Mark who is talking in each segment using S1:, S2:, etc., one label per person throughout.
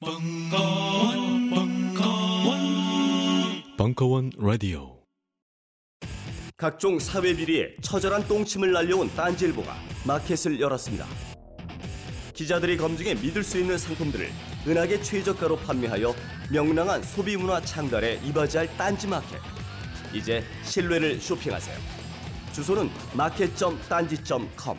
S1: 벙커원, 벙커원, 벙커원 라디오.
S2: 각종 사회 비리에 처절한 똥침을 날려온 딴지일보가 마켓을 열었습니다. 기자들이 검증해 믿을 수 있는 상품들을 은하계 최저가로 판매하여 명랑한 소비 문화 창달에 이바지할 딴지 마켓. 이제 신뢰를 쇼핑하세요. 주소는 마켓.딴지.com.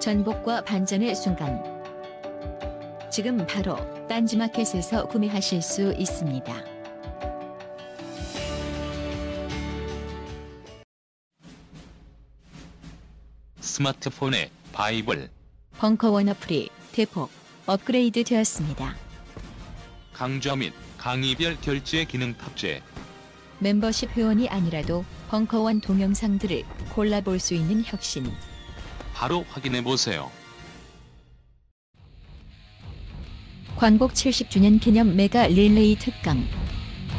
S3: 전복과 반전의 순간 지금 바로 딴지마켓에서 구매하실 수 있습니다.
S4: 스마트폰에 바이블,
S3: 벙커원 어플이 대폭 업그레이드 되었습니다.
S4: 강좌 및 강의별 결제 기능 탑재.
S3: 멤버십 회원이 아니라도 벙커원 동영상들을 골라볼 수 있는 혁신.
S4: 바로 확인해 보세요.
S3: 광복 70주년 기념 메가 릴레이 특강.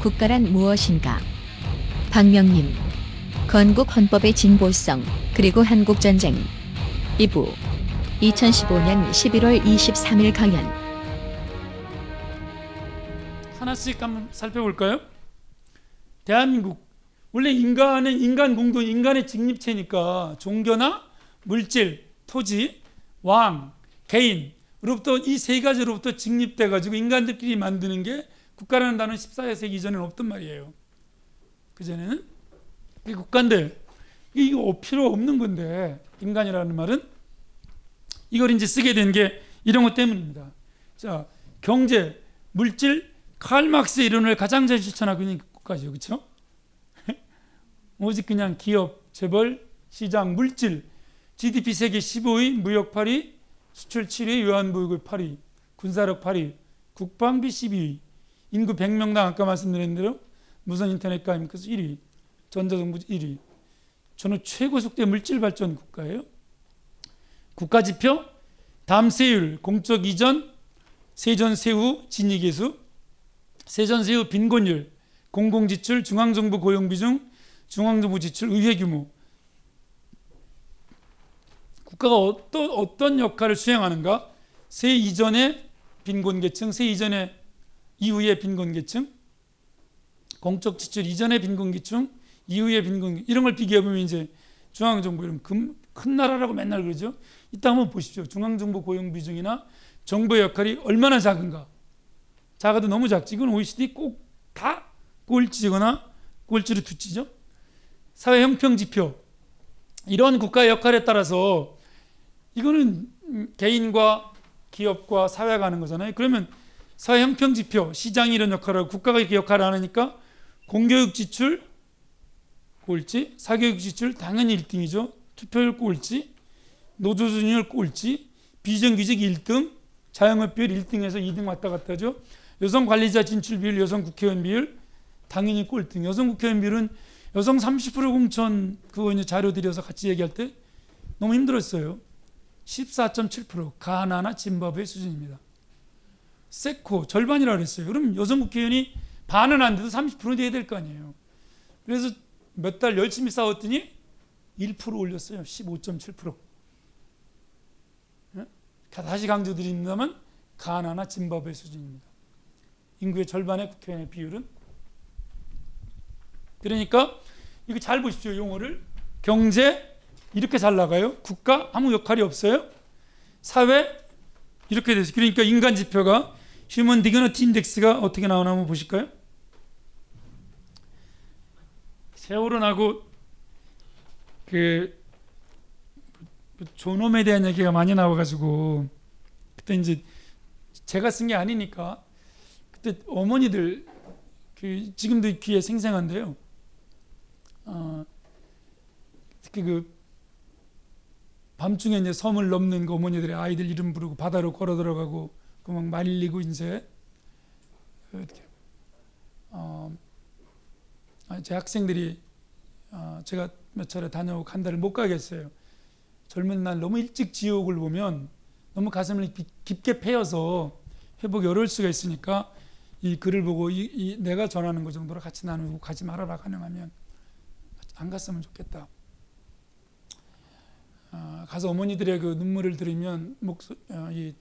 S3: 국가란 무엇인가? 박명님. 건국 헌법의 진보성, 그리고 한국 전쟁. 2부. 2015년 11월 23일 강연.
S5: 하나씩 한번 살펴볼까요? 대한민국 원래 인간은 인간 공동 인간의 직립체니까 종교나 물질, 토지, 왕, 개인으로부터 이 세 가지로부터 직립돼 가지고 인간들끼리 만드는 게 국가라는 단어는 14세기 이전에는 없던 말이에요. 그 전에는 이 국가인데 이거 필요 없는 건데 인간이라는 말은 이걸 이제 쓰게 된 게 이런 것 때문입니다. 자 경제, 물질, 칼 막스의 이론을 가장 잘 실천하고 있는 국가죠, 그렇죠? 오직 그냥 기업, 재벌, 시장, 물질, GDP 세계 15위, 무역 8위, 수출 7위, 외환보유고 8위, 군사력 8위, 국방비 12위, 인구 100명당 아까 말씀드린 대로 무선 인터넷 가입국에서 1위, 전자정부 1위. 저는 최고 속도의 물질 발전 국가예요. 국가 지표, 담세율, 공적 이전, 세전 세후, 진위 계수, 세전 세후 빈곤율, 공공지출, 중앙정부 고용 비중, 중앙정부 지출, 의회 규모. 국가가 어떤 어떤 역할을 수행하는가? 세 이전의 빈곤계층, 세 이전의 이후의 빈곤계층, 공적 지출 이전의 빈곤계층, 이후의 빈곤 이런 걸 비교해 보면 이제 중앙 정부 이런 금, 큰 나라라고 맨날 그러죠. 이따 한번 보십시오. 중앙 정부 고용 비중이나 정부의 역할이 얼마나 작은가. 작아도 너무 작지. 이건 OECD 꼭 다 꼴찌거나 꼴찌로 두치죠. 사회 형평 지표. 이런 국가의 역할에 따라서 이거는 개인과 기업과 사회가 하는 거잖아요. 그러면 사회 형평 지표, 시장이 이런 역할을 하고 국가가 이렇게 역할을 안 하니까 공교육 지출 꼴찌, 사교육 지출 당연히 1등이죠. 투표율 꼴찌, 노조 준율 꼴찌, 비정규직 1등, 자영업 비율 1등에서 2등 왔다 갔다 하죠. 여성 관리자 진출 비율, 여성 국회의원 비율 당연히 꼴등. 여성 국회의원 비율은 여성 30% 공천 그거 이제 자료 드려서 같이 얘기할 때 너무 힘들었어요. 14.7% 가나나 짐바브웨 수준입니다. 세코 절반이라 그랬어요. 그럼 여성 국회의원이 반은 안 돼도 30% 돼야 될 거 아니에요. 그래서 몇 달 열심히 싸웠더니 1% 올렸어요. 15.7%. 예? 다시 강조드립니다만 가나나 짐바브웨 수준입니다. 인구의 절반의 국회의원의 비율은 그러니까 이거 잘 보십시오 용어를 경제 이렇게 잘 나가요 국가 아무 역할이 없어요 사회 이렇게 돼서 그러니까 인간 지표가 휴먼 디그너티 인덱스가 어떻게 나오나 한번 보실까요? 세월은 하고 그 존엄에 대한 얘기가 많이 나와가지고 그때 이제 제가 쓴 게 아니니까 그때 어머니들 그 지금도 귀에 생생한데요. 어, 특히 그 밤중에 이제 섬을 넘는 그 어머니들의 아이들 이름 부르고 바다로 걸어 들어가고 그 막 말리고 이제 이렇게 어, 아, 제 학생들이 어, 제가 몇 차례 다녀오고 한 달을 못 가겠어요. 젊은 날 너무 일찍 지옥을 보면 너무 가슴을 깊게 패여서 회복이 어려울 수가 있으니까 이 글을 보고 이, 이 내가 전하는 것 정도로 같이 나누고 가지 말아라 가능하면 안 갔으면 좋겠다. 어, 가서 어머니들의 그 눈물을 들으면 목소, 어, 이,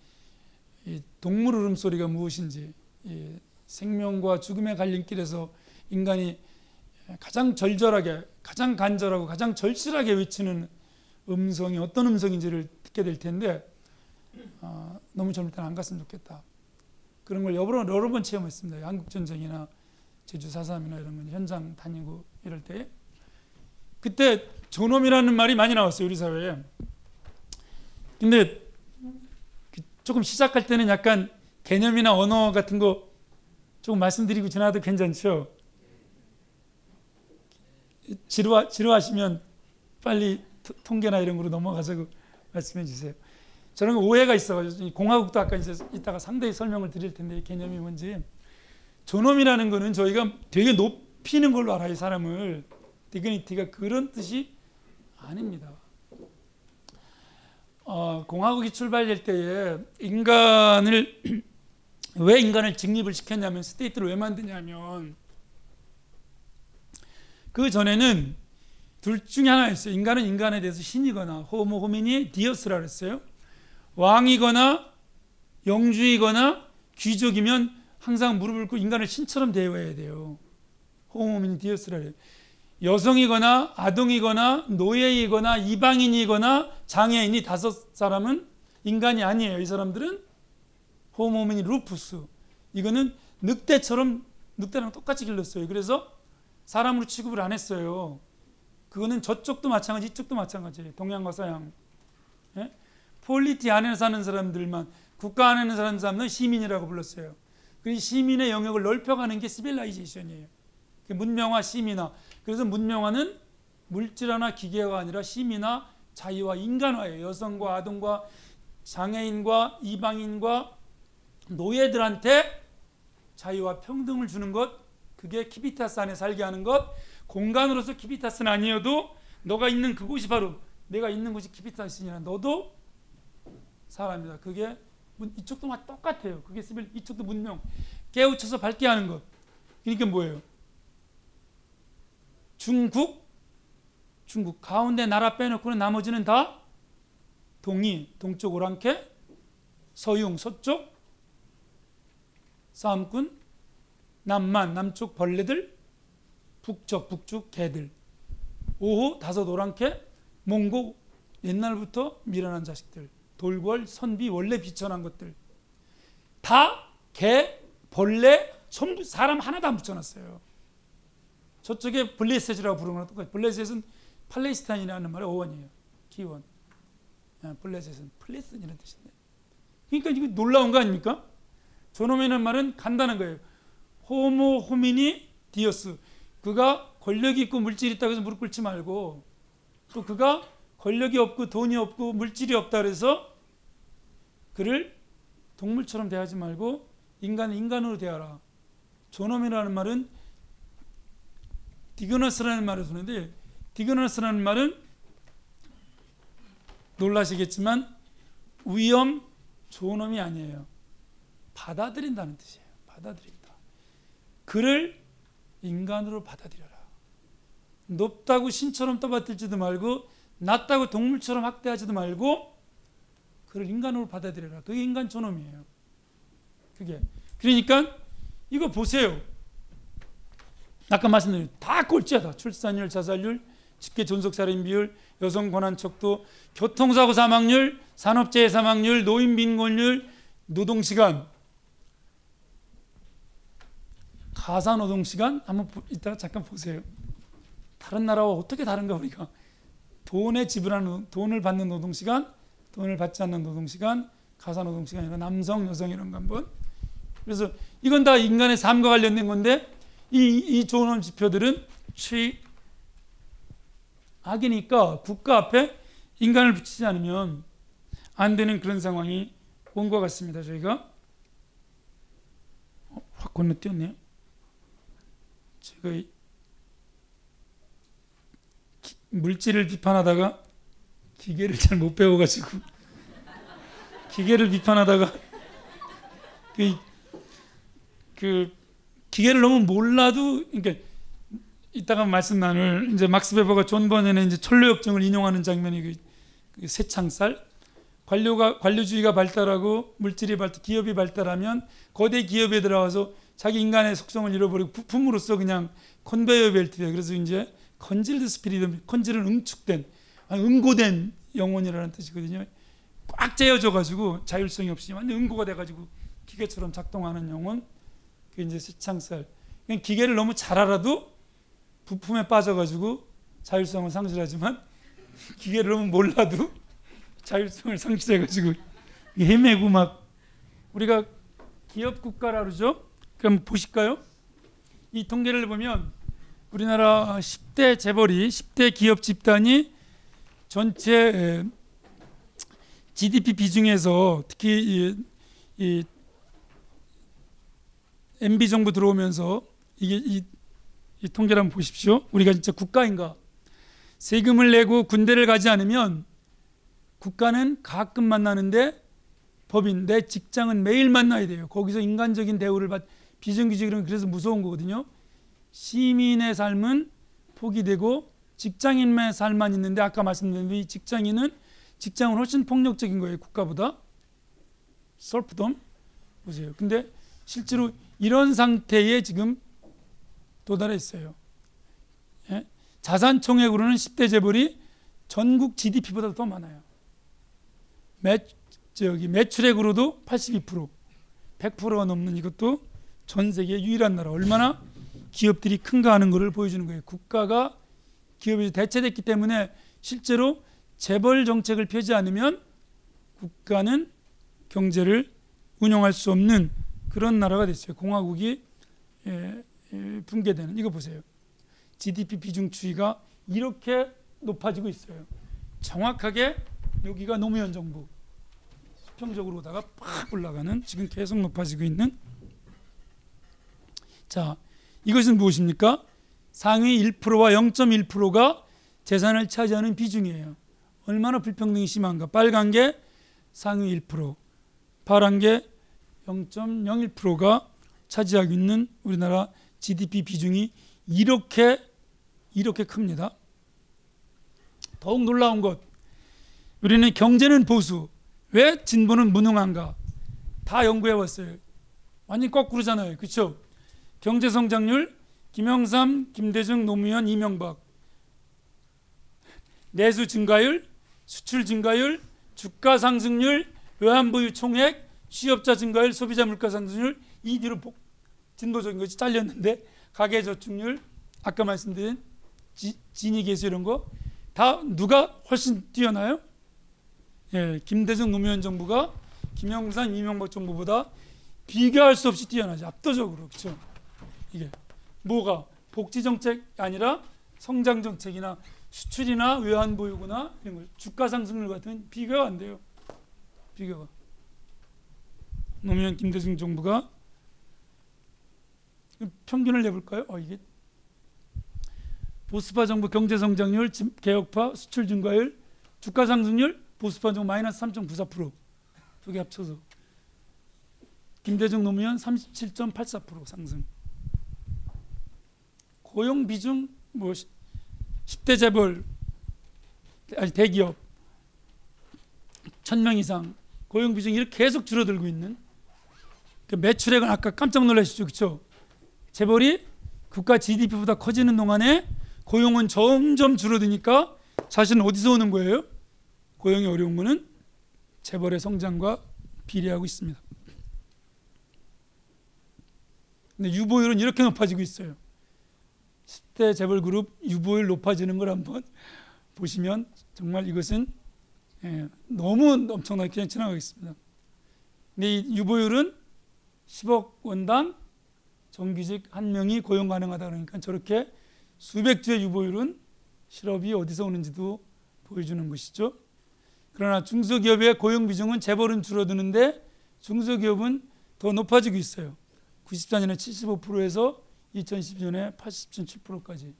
S5: 이 동물 울음소리가 무엇인지 이 생명과 죽음의 갈림길에서 인간이 가장 절절하게 가장 간절하고 가장 절실하게 외치는 음성이 어떤 음성인지를 듣게 될 텐데 어, 너무 젊을 때는 안 갔으면 좋겠다. 그런 걸 여러, 여러 번 체험했습니다. 한국 전쟁이나 제주 4.3이나 이런 건 현장 다니고 이럴 때 그때 존엄이라는 말이 많이 나왔어요 우리 사회에. 근데 그 조금 시작할 때는 약간 개념이나 언어 같은 거 조금 말씀드리고 지나도 괜찮죠. 지루하, 지루하시면 빨리 통계나 이런 거로 넘어가서 말씀해 주세요. 저는 오해가 있어가지고 공화국도 아까 이제 이따가 상대히 설명을 드릴 텐데 개념이 뭔지 존엄이라는 거는 저희가 되게 높이는 걸로 알아요 사람을 dignity가 그런 뜻이 아닙니다. 어, 공화국이 출발될 때에 인간을 왜 인간을 직립을 시켰냐면 state를 왜 만드냐면 그 전에는 둘 중에 하나였어요. 인간은 인간에 대해서 신이거나 homo homini deus라 그랬어요. 왕이거나 영주이거나 귀족이면 항상 무릎을 꿇고 인간을 신처럼 대해야 돼요. 호모민 디어스라 그래요. 여성이거나 아동이거나 노예이거나 이방인이거나 장애인이 다섯 사람은 인간이 아니에요. 이 사람들은 호모미니 루푸스. 이거는 늑대처럼 늑대랑 똑같이 길렀어요. 그래서 사람으로 취급을 안 했어요. 그거는 저쪽도 마찬가지, 이쪽도 마찬가지예요. 동양과 서양. 예? polity 안에 사는 사람들만 국가 안에 사는 사람은 시민이라고 불렀어요. 그 시민의 영역을 넓혀가는 게 civilization이에요. 문명화, 시민화. 그래서 문명화는 물질화나 기계화가 아니라 시민화, 자유화, 인간화예요. 여성과 아동과 장애인과 이방인과 노예들한테 자유와 평등을 주는 것, 그게 civitas 안에 살게 하는 것, 공간으로서 civitas는 아니어도 너가 있는 그곳이 바로 내가 있는 곳이 키비타스니라 너도 사람이다. 그게 이쪽도 똑같아요. 그게 스빌 이쪽도 문명 깨우쳐서 밝게 하는 것. 그러니까 뭐예요? 중국 중국 가운데 나라 빼놓고는 나머지는 다 동이 동쪽 오랑캐? 서융 서쪽? 싸움꾼? 남만 남쪽 벌레들? 북쪽 북쪽 개들? 오후 다섯 오랑캐? 몽고 옛날부터 미련한 자식들. 돌궐 선비 원래 비천한 것들. 다 개 벌레 사람 하나도 안 붙여놨어요. 저쪽에 블레셋이라고 부르는 똑같아요. 블레셋은 팔레스타인이라는 말의 어원이에요. 기원. 블레셋은 플레슨이라는 뜻인데. 그러니까 이거 놀라운 거 아닙니까? 존엄이라는 말은 간단한 거예요. Homo homini deus. 그가 권력이 있고 물질이 있다고 해서 무릎 꿇지 말고 또 그가 권력이 없고 돈이 없고 물질이 없다 그래서 그를 동물처럼 대하지 말고 인간은 인간으로 대하라. 존엄이라는 말은 dignus라는 말을 쓰는데 dignus라는 말은 놀라시겠지만 위험 존엄이 아니에요. 받아들인다는 뜻이에요. 받아들인다. 그를 인간으로 받아들여라. 높다고 신처럼 떠받들지도 말고 낮다고 동물처럼 학대하지도 말고 그를 인간으로 받아들여라. 그게 인간 존엄이에요. 그게 그러니까 이거 보세요. 아까 말씀드린 다 꼴찌야 출산율, 자살률, 직계 존속 살인 비율, 여성 권한 척도, 교통사고 사망률, 산업재해 사망률, 노인 빈곤율, 노동 시간. 가사 노동 시간 한번 이따가 잠깐 보세요. 다른 나라와 어떻게 다른가 우리가 돈에 지불하는 돈을 받는 노동 시간, 돈을 받지 않는 노동 시간, 가사 노동 시간이나 남성, 여성 이런 거 한번. 그래서 이건 다 인간의 삶과 관련된 건데 이, 이 존엄 지표들은 최악이니까 국가 앞에 인간을 붙이지 않으면 안 되는 그런 상황이 온 것 같습니다. 저희가 어, 확 건너뛰었네요. 제가 이 기- 물질을 비판하다가 기계를 잘 못 배워가지고 기계를 비판하다가 그, 그 기계를 너무 몰라도 그러니까 이따가 말씀 나눌 이제 막스 베버가 존 번연의 이제 천로 역정을 인용하는 장면이 그, 그 쇠창살 관료가 관료주의가 발달하고 물질이 발달, 기업이 발달하면 거대 기업에 들어가서 자기 인간의 속성을 잃어버리고 부품으로서 그냥 컨베이어 벨트에 그래서 이제 congealed spirit congeal은 응축된 응고된 영혼이라는 뜻이거든요. 꽉 째여져 가지고 자율성이 없이 완전 응고가 돼 가지고 기계처럼 작동하는 영혼 그 이제 새창살 그냥 기계를 너무 잘 알아도 부품에 빠져가지고 자율성을 상실하지만 기계를 너무 몰라도 자율성을 상실해가지고 헤매고 막 우리가 기업 국가라 그러죠. 그럼 보실까요? 이 통계를 보면 우리나라 10대 재벌이 10대 기업 집단이 전체 GDP 비중에서 특히 이, 이 MB 정부 들어오면서 이게 이, 이 통계를 한번 보십시오. 우리가 진짜 국가인가? 세금을 내고 군대를 가지 않으면 국가는 가끔 만나는데 법인 내 직장은 매일 만나야 돼요. 거기서 인간적인 대우를 받 비정규직은 그래서 무서운 거거든요. 시민의 삶은 포기되고 직장인의 삶만 있는데 아까 말씀드린 이 직장인은 직장은 훨씬 폭력적인 거예요. 국가보다. 썰프덤 보세요. 근데 실제로 이런 상태에 지금 도달해 있어요. 예? 자산 총액으로는 10대 재벌이 전국 GDP보다 더 많아요. 매, 저기 매출액으로도 82%, 100%가 넘는 이것도 전 세계 유일한 나라. 얼마나 기업들이 큰가 하는 것을 보여주는 거예요. 국가가 기업이 대체됐기 때문에 실제로 재벌 정책을 펴지 않으면 국가는 경제를 운영할 수 없는 그런 나라가 됐어요. 공화국이 예, 예, 붕괴되는 이거 보세요. GDP 비중 추이가 이렇게 높아지고 있어요. 정확하게 여기가 노무현 정부 수평적으로 오다가 팍 올라가는 지금 계속 높아지고 있는 자 이것은 무엇입니까? 상위 1%와 0.1%가 재산을 차지하는 비중이에요. 얼마나 불평등이 심한가? 빨간 게 상위 1%, 파란 게 0.01%가 차지하고 있는 우리나라 GDP 비중이 이렇게 이렇게 큽니다. 더욱 놀라운 것, 우리는 경제는 보수, 왜 진보는 무능한가? 다 연구해 봤어요. 완전 거꾸로잖아요, 그렇죠? 경제 성장률 김영삼, 김대중, 노무현, 이명박. 내수 증가율, 수출 증가율, 주가 상승률, 외환보유 총액, 취업자 증가율, 소비자 물가 상승률 이 뒤로 복, 진보적인 것이 잘렸는데 가계 저축률 아까 말씀드린 지, 진위 계수 이런 거 다 누가 훨씬 뛰어나요? 예, 김대중 노무현 정부가 김영삼 이명박 정부보다 비교할 수 없이 뛰어나죠. 압도적으로 그렇죠. 이게 뭐가 복지 정책 아니라 성장 정책이나 수출이나 외환 보유구나 이런 걸 주가 상승률 같은 비교가 안 돼요. 비교가 노무현 김대중 정부가 평균을 내볼까요? 어, 이게 보수파 정부 경제 성장률, 개혁파 수출 증가율, 주가 상승률 보수파 정부 마이너스 3.94%두 개 합쳐서 김대중 노무현 37.84% 상승. 고용 비중 뭐 10대 재벌 아니 대기업 1000명 이상 고용 비중이 계속 줄어들고 있는 그 매출액은 아까 깜짝 놀라시죠. 그렇죠? 재벌이 국가 GDP보다 커지는 동안에 고용은 점점 줄어드니까 자신은 어디서 오는 거예요? 고용이 어려운 거는 재벌의 성장과 비례하고 있습니다. 근데 유보율은 이렇게 높아지고 있어요. 10대 재벌 그룹 유보율 높아지는 걸 한번 보시면 정말 이것은 예, 너무 엄청나게 그냥 지나가겠습니다. 근데 이 유보율은 10억 원당 정규직 한 명이 고용 가능하다 그러니까 저렇게 수백 주의 유보율은 실업이 어디서 오는지도 보여주는 것이죠. 그러나 중소기업의 고용 비중은 재벌은 줄어드는데 중소기업은 더 높아지고 있어요. 94년에 75%에서 2010년에 80.7%까지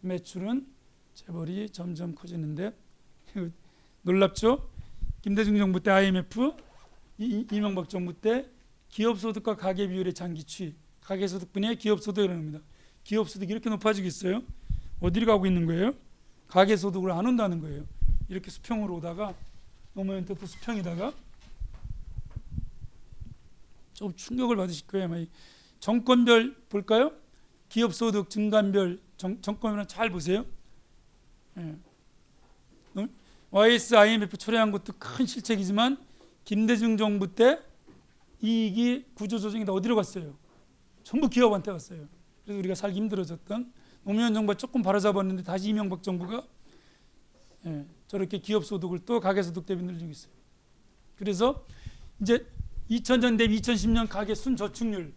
S5: 매출은 재벌이 점점 커지는데 놀랍죠? 김대중 정부 때 IMF, 이, 이명박 정부 때 기업 소득과 가계 비율의 장기 추이, 가계 소득 분의 기업 소득을 합니다. 기업 소득이 이렇게 높아지고 있어요. 어디로 가고 있는 거예요? 가계 소득을 안 온다는 거예요. 이렇게 수평으로 오다가 때또 수평이다가 좀 충격을 받으실 거예요. 아마 이 정권별 볼까요? 기업 소득 증감별 정, 정권별은 잘 보세요. 예. YS IMF 초래한 것도 큰 실책이지만 김대중 정부 때 이익이 구조조정이 다 어디로 갔어요? 전부 기업한테 갔어요. 그래서 우리가 살기 힘들어졌던 노무현 정부가 조금 바로잡았는데 다시 이명박 정부가 예, 저렇게 기업 소득을 또 가계 소득 대비 늘리고 있어요. 그래서 이제 2000년 대비 2010년 가계 순저축률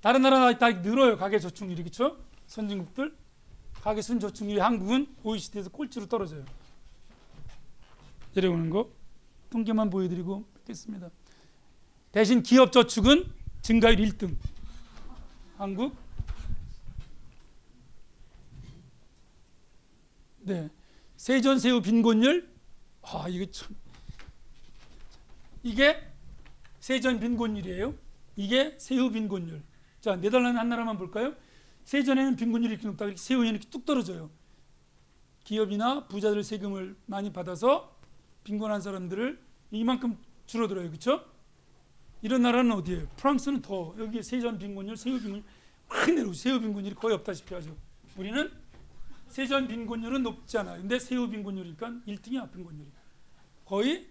S5: 다른 나라 다 늘어요 가계 저축률이 그렇죠? 선진국들 가계 순저축률이 한국은 OECD에서 꼴찌로 떨어져요. 내려오는 거 통계만 보여드리고 겠습니다. 대신 기업 저축은 증가율 1등. 한국. 네. 세전 세후 빈곤율. 아 이게 참 이게 세전 빈곤율이에요. 이게 세후 빈곤율. 자 네덜란드 한 나라만 볼까요? 세전에는 빈곤율이 이렇게 높다. 이렇게 세후에는 이렇게 뚝 떨어져요. 기업이나 부자들 세금을 많이 받아서 빈곤한 사람들을 이만큼 줄어들어요. 그렇죠? 이런 나라는 어디예요? 프랑스는 더 여기 세전 빈곤율, 세후 빈곤율 확 내려오고 세후 빈곤율이 거의 없다시피 하죠. 우리는 세전 빈곤율은 않아요. 근데 세후 빈곤율이니까 1등이야 빈곤율이. 거의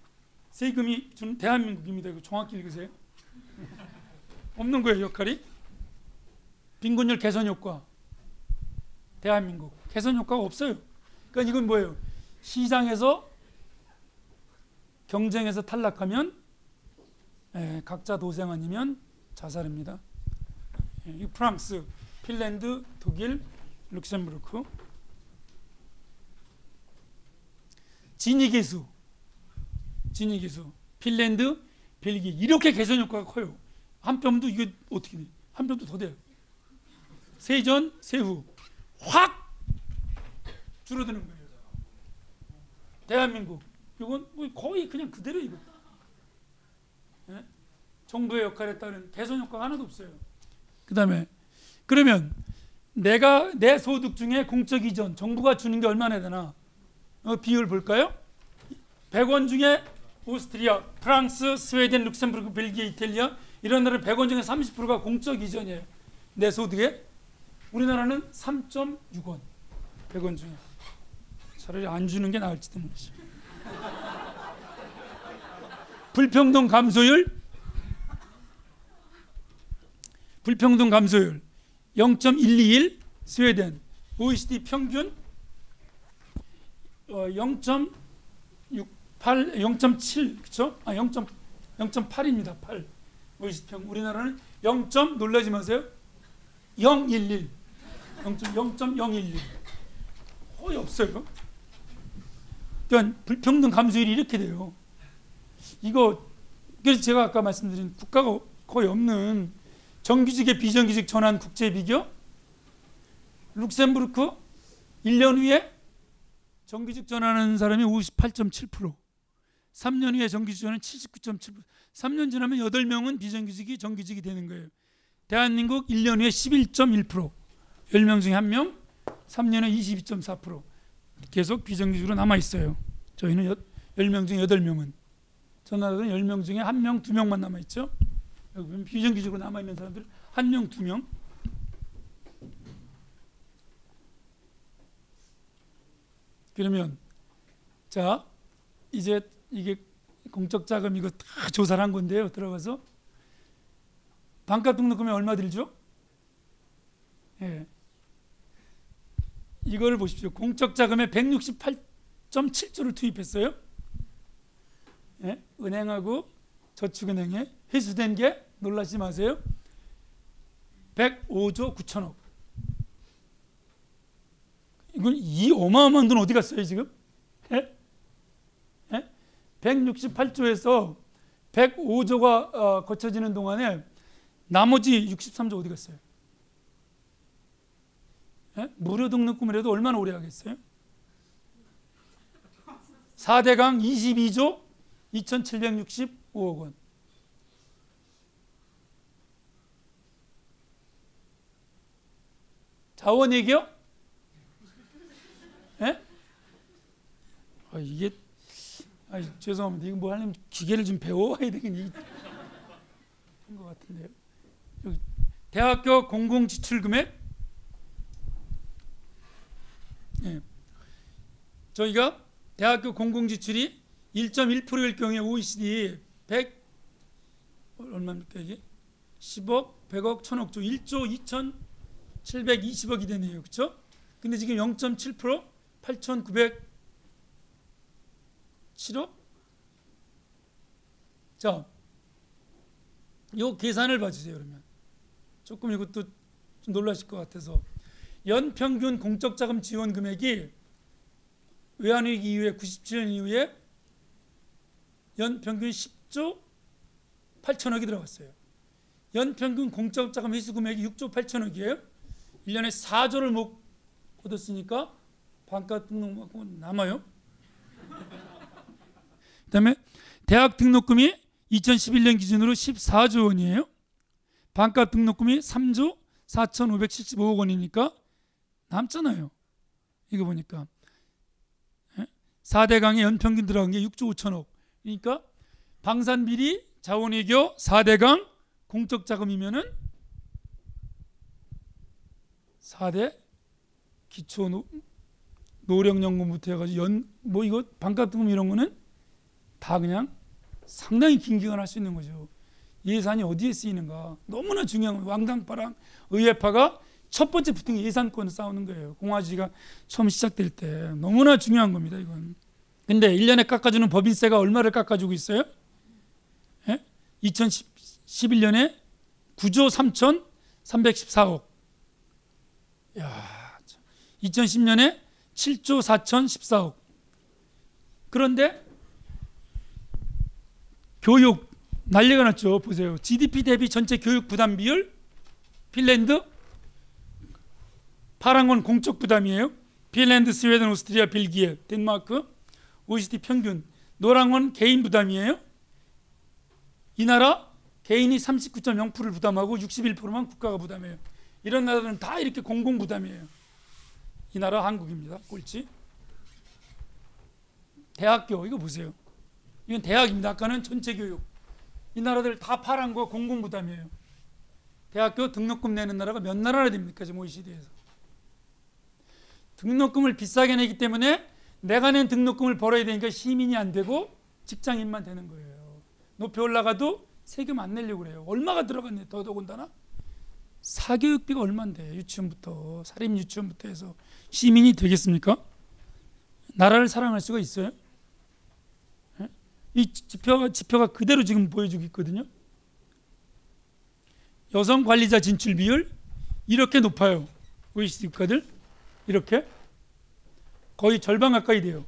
S5: 세금이 준 대한민국입니다. 이거 정확히 읽으세요. 없는 거예요 역할이. 빈곤율 개선 효과. 대한민국 개선 효과가 없어요. 그러니까 이건 뭐예요? 시장에서 경쟁에서 탈락하면 예, 각자 도생 아니면 자살입니다. 예, 프랑스, 핀란드, 독일, 룩셈부르크. 진위 기수, 진위 기수, 핀란드, 벨기 이렇게 개선 효과가 커요. 한 뼘도 이게 어떻게 돼? 한 뼘도 더 돼요. 세전, 세후 확 줄어드는 거예요. 대한민국 이건 뭐 거의 그냥 그대로 이거. 예? 정부의 역할에 따른 개선 효과가 하나도 없어요. 그 다음에 그러면 내가 내 소득 중에 공적 이전 정부가 주는 게 얼마나 되나 어, 비율 볼까요? 100원 중에 오스트리아, 프랑스, 스웨덴, 룩셈부르크, 벨기에, 이탈리아 이런 나라 100원 중에 30%가 공적 이전이에요. 내 소득에 우리나라는 3.6원 100원 중에 차라리 안 주는 게 나을지도 모르죠. 불평등 감소율 불평등 감소율 0.121 스웨덴 OECD 평균 어, 0.68 0.7 그렇죠? 아 0. 0.8입니다. 8 OECD 평 우리나라는 0. 놀라지 마세요. 011 0.011 거의 없어요. 그러니까 불평등 감소율이 이렇게 돼요. 이거 그래서 제가 아까 말씀드린 국가가 거의 없는 정규직의 비정규직 전환 국제 비교 룩셈부르크 1년 후에 정규직 전환하는 사람이 58.7% 3년 후에 정규직 전환 79.7% 3년 지나면 8명은 비정규직이 정규직이 되는 거예요. 대한민국 1년 후에 11.1% 10명 중에 1명 3년에 22.4% 계속 비정규직으로 남아 있어요. 저희는 10명 중에 8명은 저 나라는 10명 중에 1명, 2명만 남아 있죠. 비정규직으로 남아 있는 사람들 1명, 2명. 그러면 자, 이제 이게 공적 자금 이거 다 조사를 한 건데요. 들어가서 반값 등록금이 얼마 들죠? 예. 이걸 보십시오. 공적 자금에 168.7조를 투입했어요. 예? 은행하고 저축은행에 회수된 게 놀라지 마세요. 105조 9천억. 이건 이 어마어마한 돈 어디 갔어요 지금? 예? 168조에서 105조가 어, 거쳐지는 동안에 나머지 63조 어디 갔어요? 예? 무료 등록금이라도 얼마나 오래 하겠어요? 4대강 22조 2765억 원. 자원외교? 예? 아, 이게 아, 죄송합니다. 이거 뭐 하려면 기계를 좀 배워야 되겠니? 것 같은데요. 대학교 공공 지출 금액 예. 저희가 대학교 공공 지출이 1.1%일 경우에 OECD 100 얼마입니까 이게? 10억, 100억, 1000억 조 1조 2,720억이 되네요. 그렇죠? 근데 지금 0.7% 8,907억? 자, 요 계산을 봐주세요. 그러면 조금 이것도 좀 놀라실 것 같아서 연평균 공적자금 지원 금액이 외환위기 이후에 97년 이후에 연평균 10조 8천억이 들어갔어요. 연평균 공적자금 회수 금액이 6조 8천억이에요. 1년에 4조를 못 얻었으니까 반값 등록받고 남아요. 그다음에 대학 등록금이 2011년 기준으로 14조 원이에요. 반값 등록금이 3조 4,575억 원이니까 남잖아요. 이거 보니까 4대강에 연평균 들어간 게 6조 5천억. 그러니까 방산 비리 자원 외교 4대강 공적 자금이면은 4대 기초 노, 노령연금부터 해가지고 연 뭐 이거 반값 등록금 이런 거는 다 그냥 상당히 긴 기간 할 수 있는 거죠. 예산이 어디에 쓰이는가 너무나 중요한 왕당파랑 의회파가 첫 번째 붙은 게 예산권을 싸우는 거예요. 공화주의가 처음 시작될 때 너무나 중요한 겁니다. 이건. 근데 1년에 깎아주는 법인세가 얼마를 깎아주고 있어요? 예? 2011년에 9조 3천 314억. 야, 2010년에 7조 4천 14억. 그런데 교육 난리가 났죠. 보세요. GDP 대비 전체 교육 부담 비율 핀란드 파란 건 공적 부담이에요. 핀란드, 스웨덴, 오스트리아, 벨기에, 덴마크, OECD 평균. 노란 건 개인 부담이에요. 이 나라 개인이 39.0%를 부담하고 61%만 국가가 부담해요. 이런 나라들은 다 이렇게 공공 부담이에요. 이 나라 한국입니다. 꼴찌. 대학교 이거 보세요. 이건 대학입니다. 아까는 전체 교육. 이 나라들 다 파란 거 공공 부담이에요. 대학교 등록금 내는 나라가 몇 나라나 됩니까? 지금 OECD에서. 등록금을 비싸게 내기 때문에 내가 낸 등록금을 벌어야 되니까 시민이 안 되고 직장인만 되는 거예요. 높이 올라가도 세금 안 내려고 그래요. 얼마가 들어갔네 더더군다나 사교육비가 얼마인데 유치원부터 사립 유치원부터 해서 시민이 되겠습니까? 나라를 사랑할 수가 있어요? 이 지표가 지표가 그대로 지금 보여주고 있거든요. 여성 관리자 진출 비율 이렇게 높아요. OECD 국가들 이렇게 거의 절반 가까이 돼요.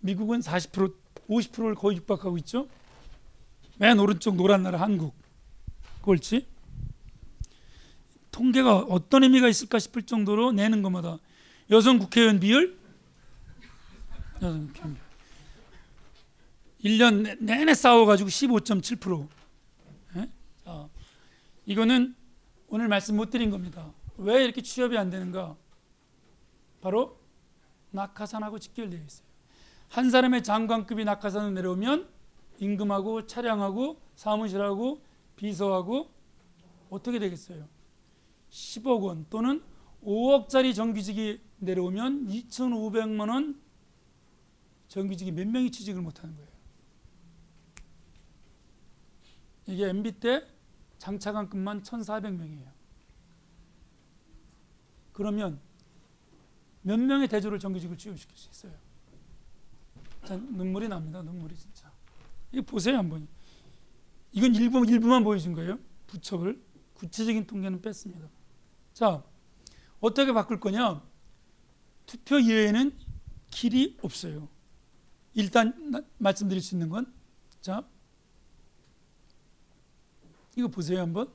S5: 미국은 40% 50%를 거의 육박하고 있죠. 맨 오른쪽 노란 나라 한국 꼴찌. 통계가 어떤 의미가 있을까 싶을 정도로 내는 것마다 여성 국회의원 비율 여성 국회의원 비율 1년 내내 싸워가지고 15.7%. 예? 자, 이거는 오늘 말씀 못 드린 겁니다. 왜 이렇게 취업이 안 되는가? 바로 낙하산하고 직결되어 있어요. 한 사람의 장관급이 낙하산으로 내려오면 임금하고 차량하고 사무실하고 비서하고 어떻게 되겠어요? 10억 원 또는 5억짜리 정규직이 내려오면 2,500만 원 정규직이 몇 명이 취직을 못하는 거예요. 이게 MB 때 장차관급만 1,400명이에요. 그러면 몇 명의 대조를 정규직을 취업시킬 수 있어요? 눈물이 납니다. 눈물이 진짜. 이거 보세요 한번. 이건 일부 일부만 보여준 거예요. 부처를 구체적인 통계는 뺐습니다. 자 어떻게 바꿀 거냐? 투표 이외에는 길이 없어요. 일단 나- 말씀드릴 수 있는 건 자, 이거 보세요 한번.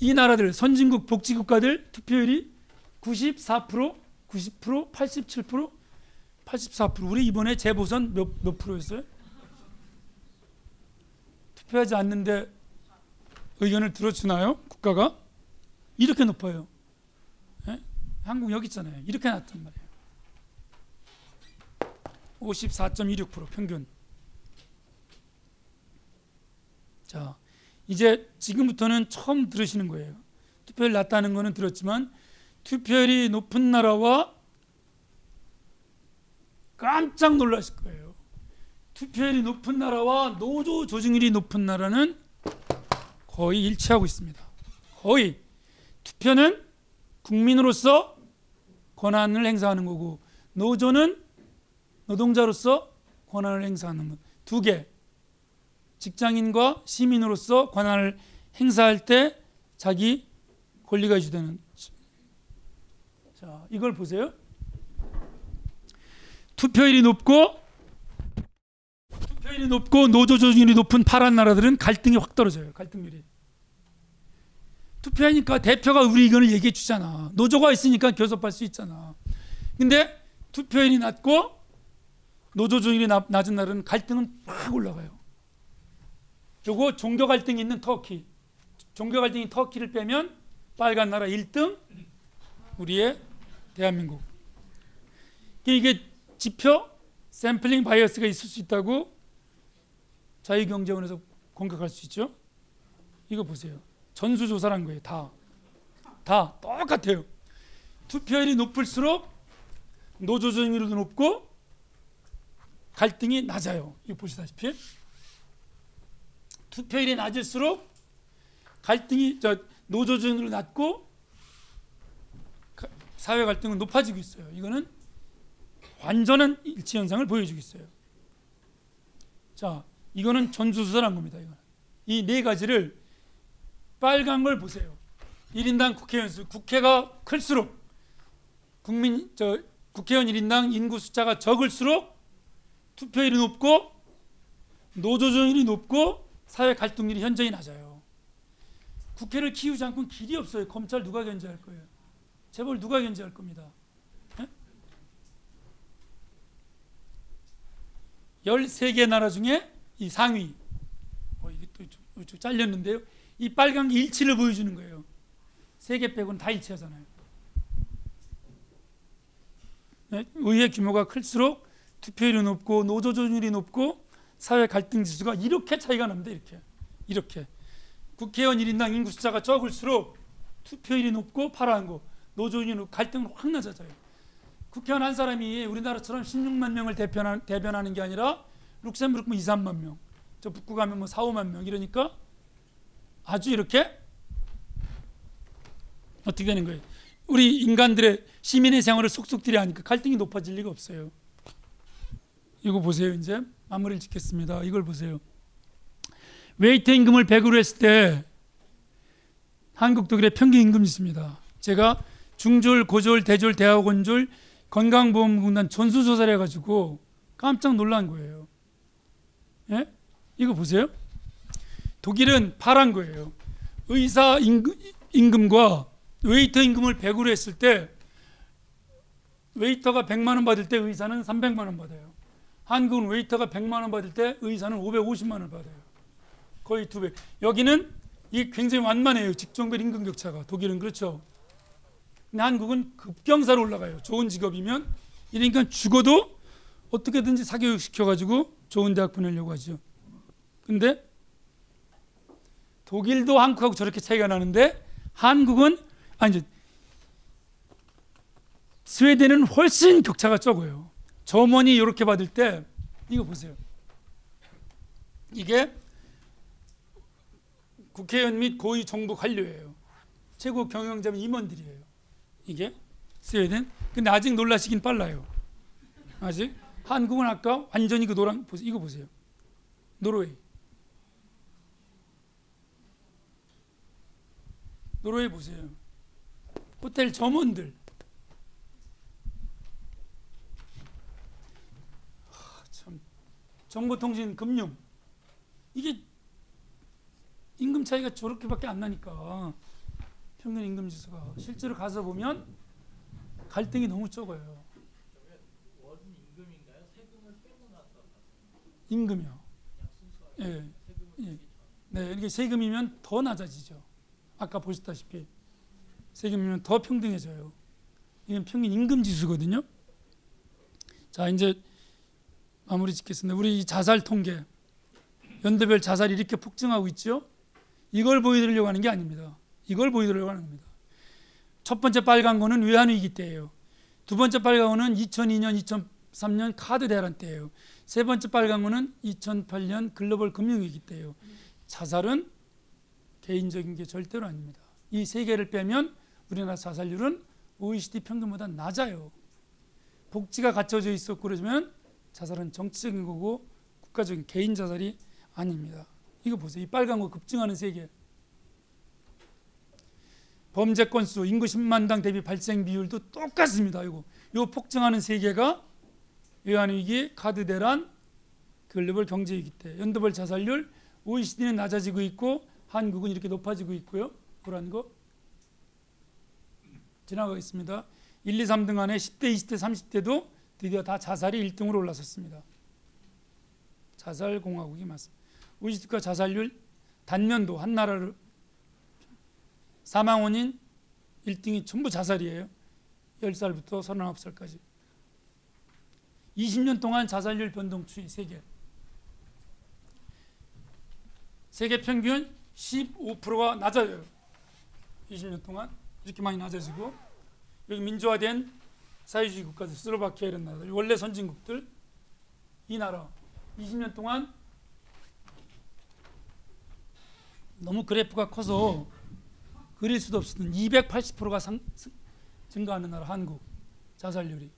S5: 이 나라들 선진국 복지 국가들 투표율이 94%, 90%, 87%, 84%. 우리 이번에 재보선 몇, 몇 프로였어요? 투표하지 않는데 의견을 들어주나요? 국가가 이렇게 높아요. 예? 한국 여기 있잖아요. 이렇게 났단 말이에요. 54.26% 평균. 자, 이제 지금부터는 처음 들으시는 거예요. 투표율 낮다는 거는 들었지만 투표율이 높은 나라와 깜짝 놀라실 거예요. 투표율이 높은 나라와 노조 조직률이 높은 나라는 거의 일치하고 있습니다. 거의 투표는 국민으로서 권한을 행사하는 거고 노조는 노동자로서 권한을 행사하는 것. 두 개. 직장인과 시민으로서 권한을 행사할 때 자기 권리가 유지되는. 자, 이걸 보세요. 투표율이 높고 투표율이 높고 노조 조직률이 높은 파란 나라들은 갈등이 확 떨어져요. 갈등률이. 투표하니까 대표가 우리 의견을 얘기해 주잖아. 노조가 있으니까 교섭할 수 있잖아. 근데 투표율이 낮고 노조 조직률이 나- 낮은 나라는 갈등은 확 올라가요. 요거 종교 갈등이 있는 터키. 종교 갈등이 터키를 빼면 빨간 나라 1등 우리의 대한민국. 이게 지표 sampling bias가 있을 수 있다고 자유경제원에서 공격할 수 있죠. 이거 보세요. 전수조사란 거예요. 다. 다 똑같아요. 투표율이 높을수록 노조조직률도 높고 갈등이 낮아요. 이거 보시다시피 투표율이 낮을수록 갈등이 저 노조조직률이 낮고 가- 사회 갈등은 높아지고 있어요. 이거는 완전한 일치 현상을 보여주고 있어요. 자, 이거는 전수조사란 겁니다. 이 네 가지를 빨간 걸 보세요. 1인당 국회의원 수 국회가 클수록 국민 저 국회의원 1인당 인구 숫자가 적을수록 투표율이 높고 노조조율이 높고 사회 갈등률이 현저히 낮아요. 국회를 키우지 않고는 길이 없어요. 검찰 누가 견제할 거예요? 재벌 누가 견제할 겁니다. 예? 13개 나라 중에 이 상위 어, 이게 또 좀- 좀 잘렸는데요. 이 빨간 게 일치를 보여주는 거예요. 세 개 빼고는 다 일치하잖아요. 네, 의회 규모가 클수록 투표율이 높고 노조 조율이 높고 사회 갈등 지수가 이렇게 차이가 납니다. 이렇게 이렇게 국회의원 1인당 인구 숫자가 적을수록 투표율이 높고 파란 거 높고 갈등은 확 낮아져요. 국회의원 한 사람이 우리나라처럼 16만 명을 대변하, 대변하는 게 아니라 룩셈부르크 뭐 2, 3만 명, 저 북구 가면 뭐 4, 5만 명 이러니까 아주 이렇게 어떻게 되는 거예요? 우리 인간들의 시민의 생활을 속속들이 하니까 갈등이 높아질 리가 없어요. 이거 보세요. 이제 마무리를 짓겠습니다. 이걸 보세요. 웨이터 임금을 100으로 했을 때 한국 독일의 평균 임금이 있습니다. 제가 중졸, 고졸, 대졸, 대학원졸, 건강보험공단 전수조사를 해가지고 깜짝 놀란 거예요. 예? 이거 보세요. 독일은 파란 거예요. 의사 임금, 임금과 웨이터 임금을 100으로 했을 때 웨이터가 100만 원 받을 때 의사는 300만 원 받아요. 한국은 웨이터가 100만 원 받을 때 의사는 550만 원 받아요. 거의 두 배. 여기는 이게 굉장히 완만해요. 직종별 임금 격차가. 독일은 그렇죠. 근데 한국은 급경사로 올라가요. 좋은 직업이면 이러니까 죽어도 어떻게든지 사교육 시켜가지고 좋은 대학 보내려고 하죠. 근데 독일도 한국하고 저렇게 차이가 나는데 한국은 아니 스웨덴은 훨씬 격차가 적어요. 점원이 이렇게 받을 때 이거 보세요. 이게 국회의원 및 고위 정부 관료예요. 최고 경영자면 임원들이에요. 이게 스웨덴. 근데 아직 놀라시긴 빨라요. 아직 한국은 아까 완전히 그 노란. 이거 보세요. 노르웨이. 노르웨이 보세요. 호텔 점원들. 정보통신, 금융 이게 임금 차이가 저렇게밖에 안 나니까 평균 임금 지수가 실제로 가서 보면 갈등이 너무 적어요. 임금이요. 예. 예. 네, 이렇게 세금이면 더 낮아지죠. 아까 보셨다시피 세금이면 더 평등해져요. 이건 평균 임금 지수거든요. 자, 이제 마무리 짓겠습니다. 우리 이 자살 통계 연도별 자살이 이렇게 폭증하고 있죠. 이걸 보여드리려고 하는 게 아닙니다. 이걸 보여드리려고 하는 겁니다. 첫 번째 빨간 거는 외환 위기 때예요. 두 번째 빨간 거는 2002년, 2003년 카드 대란 때예요. 세 번째 빨간 거는 2008년 글로벌 금융 위기 때예요. 자살은 개인적인 게 절대로 아닙니다. 이 세 개를 빼면 우리나라 자살률은 OECD 평균보다 낮아요. 복지가 갖춰져 있었고 그러면 자살은 정치적인 거고 국가적인 개인 자살이 아닙니다. 이거 보세요. 이 빨간 거 급증하는 세 개. 범죄 건수, 인구 10만당 대비 발생 비율도 똑같습니다. 이거. 요 폭증하는 세 개가 외환 위기, 카드 대란, 글로벌 경제 위기 때 연도별 자살률 OECD는 낮아지고 있고 한국은 이렇게 높아지고 있고요. 보라는 거 지나가겠습니다. 1, 2, 3등 안에 10대, 20대, 30대도 드디어 다 자살이 1등으로 올라섰습니다. 자살 공화국이 맞습니다. OECD 자살률 단년도 한 나라를 사망 원인 1등이 전부 자살이에요. 10살부터 39살까지. 20년 동안 자살률 변동 추이 세계. 세계 평균 15%가 낮아요. 20년 동안 이렇게 많이 낮아지고 여기 민주화된 사회주의 국가들 슬로바키아 이런 나라들 원래 선진국들 이 나라 20년 동안 너무 그래프가 커서 그릴 수도 없었던 280%가 상, 증가하는 나라 한국 자살률이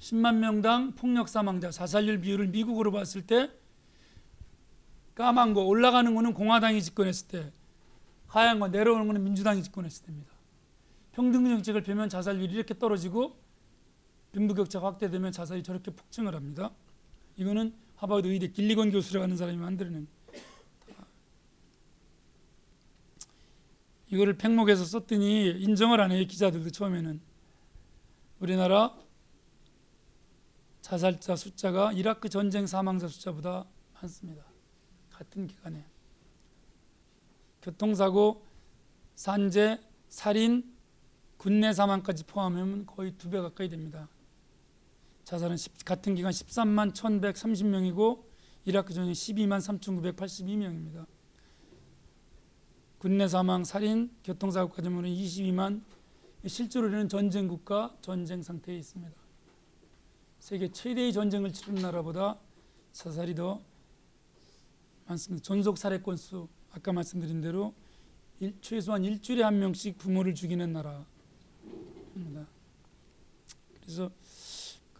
S5: 10만 명당 폭력 사망자 자살률 비율을 미국으로 봤을 때 까만 거 올라가는 거는 공화당이 집권했을 때 하얀 거 내려오는 거는 민주당이 집권했을 때입니다. 평등 정책을 펴면 자살률이 이렇게 떨어지고 빈부격차가 확대되면 자살이 저렇게 폭증을 합니다. 이거는 하버드 의대 길리건 교수라고 하는 사람이 만들어낸 이거를 팽목해서 썼더니 인정을 안 해요 기자들도 처음에는 우리나라 자살자 숫자가 이라크 전쟁 사망자 숫자보다 많습니다. 같은 기간에 교통사고, 산재, 살인, 군내 사망까지 포함하면 거의 두 배 가까이 됩니다. 자살은 10, 같은 기간 13만 1,130명이고 이라크 전쟁 12만 3,982명입니다. 군내 사망, 살인, 교통사고까지 하면 22만 실제로 우리는 전쟁 국가, 전쟁 상태에 있습니다. 세계 최대의 전쟁을 치른 나라보다 자살이 더 많습니다. 전속 살해 건수 아까 말씀드린 대로 일, 최소한 일주일에 한 명씩 부모를 죽이는 나라입니다. 그래서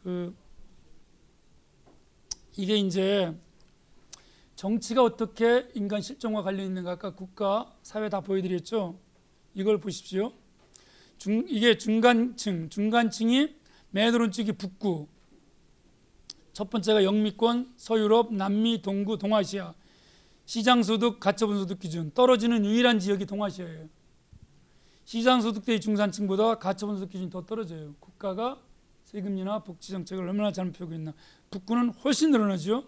S5: 그 이게 이제 정치가 어떻게 인간 실종과 관련 있는가 아까 국가 사회 다 보여드렸죠. 이걸 보십시오. 중, 이게 중간층, 중간층이 매드론쪽이 북구, 첫 번째가 영미권, 서유럽, 남미, 동구, 동아시아. 시장 소득, 가처분 소득 기준 떨어지는 유일한 지역이 동아시아예요. 시장 소득대의 중산층보다 가처분 소득 기준이 더 떨어져요. 국가가 세금이나 복지 정책을 얼마나 잘못 펴고 있나. 북구는 훨씬 늘어나죠.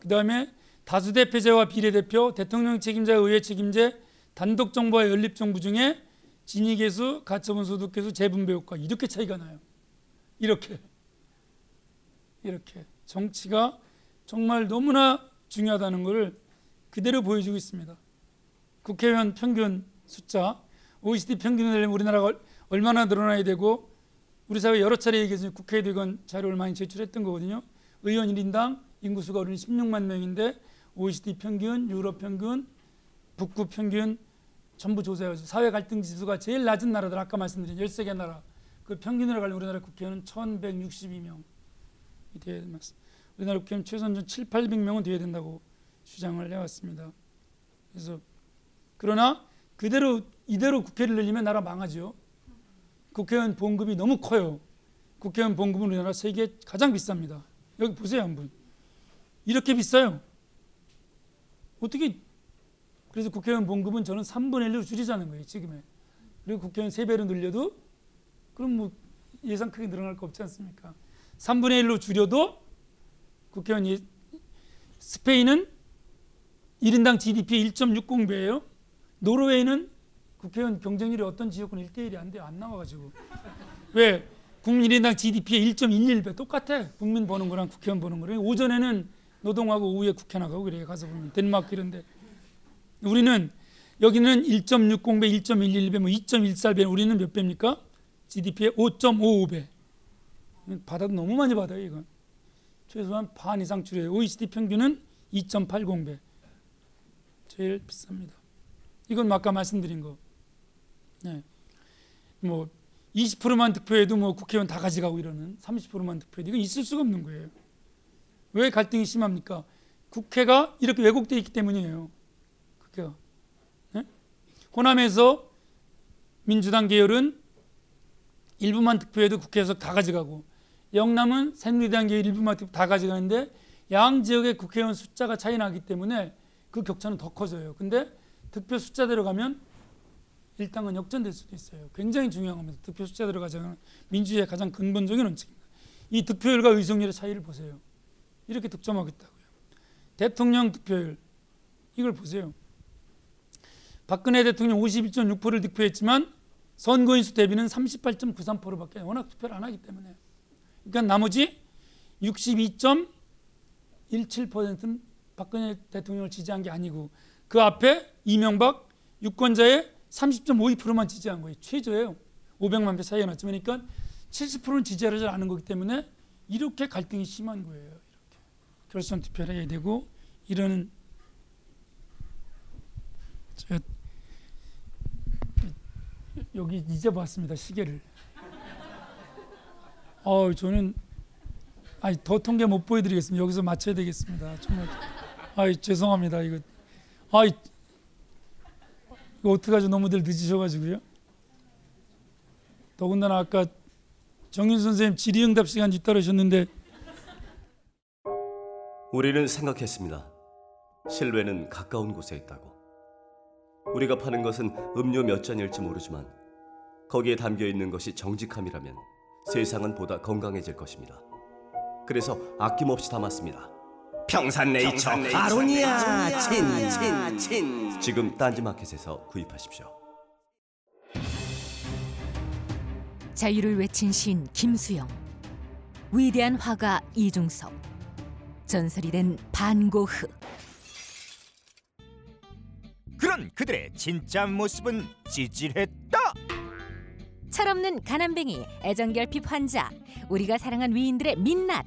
S5: 그 다음에 다수 대표제와 비례대표, 대통령 책임자, 의회 책임제, 단독 정부와 연립 정부 중에 진위 계수, 가처분 소득 계수, 재분배 효과 이렇게 차이가 나요. 이렇게. 이렇게 정치가 정말 너무나 중요하다는 것을 그대로 보여주고 있습니다. 국회의원 평균 숫자 OECD 평균을 우리나라가 얼마나 늘어나야 되고 우리 사회 여러 차례 얘기해서 국회에도 이건 자료를 많이 제출했던 거거든요. 의원 1인당 인구수가 우리는 16만 명인데 OECD 평균, 유럽 평균, 북구 평균 전부 조사해서 사회 갈등 지수가 제일 낮은 나라들 아까 말씀드린 13개 나라 그 평균으로 가려 우리나라 국회의원은 1162명 돼야 됩니다. 우리나라 국회의원 최소한 7, 800명은 돼야 된다고 주장을 해왔습니다. 그래서 그러나 그대로 이대로 국회를 늘리면 나라 망하죠. 국회의원 봉급이 너무 커요. 국회의원 봉급은 우리나라 세계 가장 비쌉니다. 여기 보세요 한번. 이렇게 비싸요. 어떻게 그래서 국회의원 봉급은 저는 3분의 1로 줄이자는 거예요 지금에. 그리고 국회의원 3배로 늘려도 그럼 뭐 예산 크게 늘어날 거 없지 않습니까? 3분의 1로 줄여도 국회의원 예, 스페인은 1인당 GDP 1.60배예요. 노르웨이는 국회의원 경쟁률이 어떤 지역은 1대1이 안 돼요. 안 나와가지고. 왜? 국민 1인당 GDP의 1.11배 똑같아. 국민 버는 거랑 국회의원 버는 거랑. 오전에는 노동하고 오후에 국회 나가고 그래. 가서 보면 덴마크 이런데. 우리는 여기는 1.60배, 1.11배, 뭐 2.14배. 우리는 몇 배입니까? GDP의 5.55배. 받아도 너무 많이 받아요, 이건. 최소한 반 이상 줄여요. OECD 평균은 2.80배. 제일 비쌉니다. 이건 아까 말씀드린 거. 네. 뭐 20%만 득표해도 뭐 국회의원 다 가져가고 이러는 30%만 득표해도 이건 있을 수가 없는 거예요. 왜 갈등이 심합니까? 국회가 이렇게 왜곡되어 있기 때문이에요. 국회가. 네? 호남에서 민주당 계열은 일부만 득표해도 국회에서 다 가져가고 영남은 새누리당 계열 일부만 득표 다 가져가는데 양 지역의 국회의원 숫자가 차이 나기 때문에 그 격차는 더 커져요. 근데 득표 숫자대로 가면 일당은 역전될 수도 있어요. 굉장히 중요한 겁니다. 득표 숫자대로 가자면 민주주의의 가장 근본적인 원칙입니다. 이 득표율과 의석률의 차이를 보세요. 이렇게 득점하겠다고요. 대통령 득표율 이걸 보세요. 박근혜 대통령 51.6%를 득표했지만 선거인 수 대비는 38.93%밖에 워낙 투표를 안 하기 때문에 그러니까 나머지 62.17%는 박근혜 대통령을 지지한 게 아니고 그 앞에 이명박 유권자의 30.52%만 지지한 거예요. 최저예요. 500만 표 차이가 났지만 그러니까 70%는 지지하지 않은 거기 때문에 이렇게 갈등이 심한 거예요. 이렇게 결선 투표를 해야 되고 이런 제가 여기 잊어봤습니다 시계를. 어 저는 아니 더 통계 못 보여드리겠습니다. 여기서 맞춰야 되겠습니다. 정말 아 죄송합니다 이거 아 이거 어떡하죠 너무들 늦으셔가지고요. 더군다나 아까 정윤 선생님 질의응답 시간 뒤따르셨는데
S2: 우리는 생각했습니다. 실외는 가까운 곳에 있다고. 우리가 파는 것은 음료 몇 잔일지 모르지만 거기에 담겨 있는 것이 정직함이라면 세상은 보다 건강해질 것입니다. 그래서 아낌없이 담았습니다. 평산네이처, 아로니아 친친 친. 지금 딴지마켓에서 구입하십시오.
S6: 자유를 외친 시인 김수영. 위대한 화가 이중섭. 전설이 된 반고흐.
S7: 그런 그들의 진짜 모습은 찌질했다.
S6: 철없는 가난뱅이 애정결핍 환자. 우리가 사랑한 위인들의 민낯